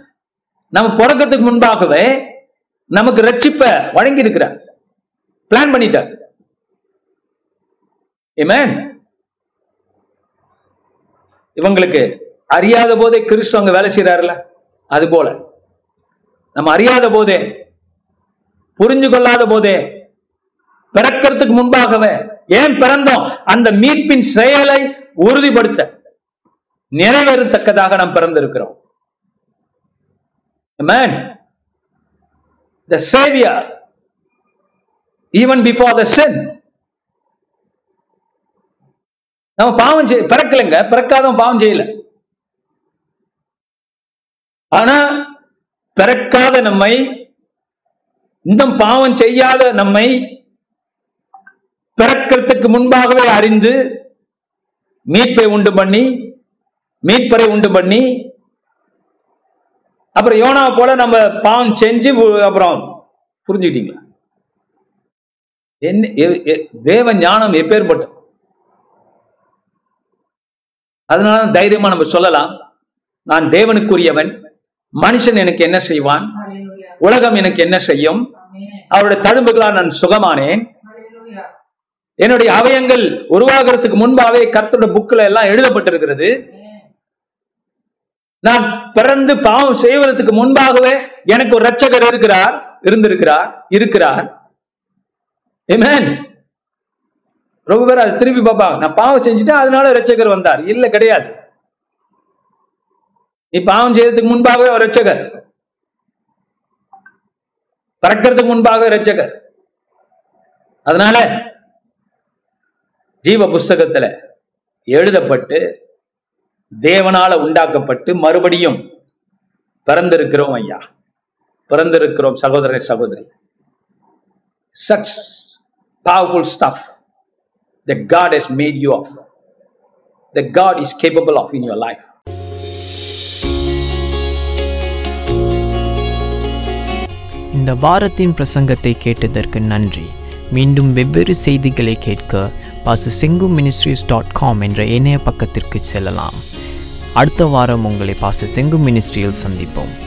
நம்ம பிறக்கத்துக்கு முன்பாகவே நமக்கு ரட்சிப்ப வழங்கி இருக்கிறார் பிளான் பண்ணிட்டார். ஏமேன் இவங்களுக்கு அறியாத போதே கிறிஸ்து அங்க வேலை செய்யறாருல அது போல நம்ம அறியாத போதே புரிஞ்சு கொள்ளாத போதே பிறக்கிறதுக்கு முன்பாகவே ஏன் பிறந்தோம்? அந்த மீட்பின் செயலை உறுதிப்படுத்த நிறைவேறத்தக்கதாக நாம் பிறந்திருக்கிறோம். Amen. The Savior, even before the sin. நம்ம பாவம் செய் பிறக்கலைங்க பிறக்காதவன் பாவம் செய்யல ஆனா பிறக்காத நம்மை இந்த பாவம் செய்யாத நம்மை பிறக்கிறதுக்கு முன்பாகவே அறிந்து மீட்பை உண்டு பண்ணி மீட்பரை உண்டு பண்ணி அப்புறம் யோனா போல நம்ம பாவம் செஞ்சு அப்புறம் புரிஞ்சுக்கிட்டீங்களா? என்ன தேவ ஞானம் எப்பேற்பட்ட? அதனால தைரியமா நம்ம சொல்லலாம். நான் தேவனுக்குரியவன் மனுஷன் எனக்கு என்ன செய்வான்? உலகம் எனக்கு என்ன செய்யும்? அவருடைய தழும்புகளால் நான் சுகமானேன். என்னுடைய அவயங்கள் உருவாகிறதுக்கு முன்பாவே கருத்துடைய புக்ல எல்லாம் எழுதப்பட்டிருக்கிறது. நான் பிறந்து பாவம் செய்வதற்கு முன்பாகவே எனக்கு ஒரு ரட்சகர் இருக்கிறார் இருந்திருக்கிறார் இருக்கிறார். Amen. ரொம்ப பேர் அதை திருப்பி பாப்பா நான் பாவம் செஞ்சுட்டேன் அதனால ரட்சகர் வந்தார். இல்ல கிடையாது. நீ பாவம் செய்யறதுக்கு முன்பாகவே ஒரு ரட்சகர் பறக்கிறதுக்கு முன்பாக ரட்சகர் அதனால ஜீவ புஸ்தகத்துல எழுதப்பட்டு தேவனால உண்டாக்கப்பட்டு மறுபடியும் பிறந்திருக்கிறோம் ஐயா. பிறந்திருக்கிறோம் சகோதர சகோதரி. Such powerful stuff the God is made you of the God is capable of in your life இந்த வாரத்தின் பிரசங்கத்தை கேட்டதற்கு நன்றி. மீண்டும் வெவ்வேறு செய்திகளை கேட்க பாச செங்கு மினிஸ்ட்ரிஸ் டாட் காம் என்ற இணைய பக்கத்திற்கு செல்லலாம். அடுத்த வாரம் உங்களை பாச செங்கு மினிஸ்ட்ரியில் சந்திப்போம்.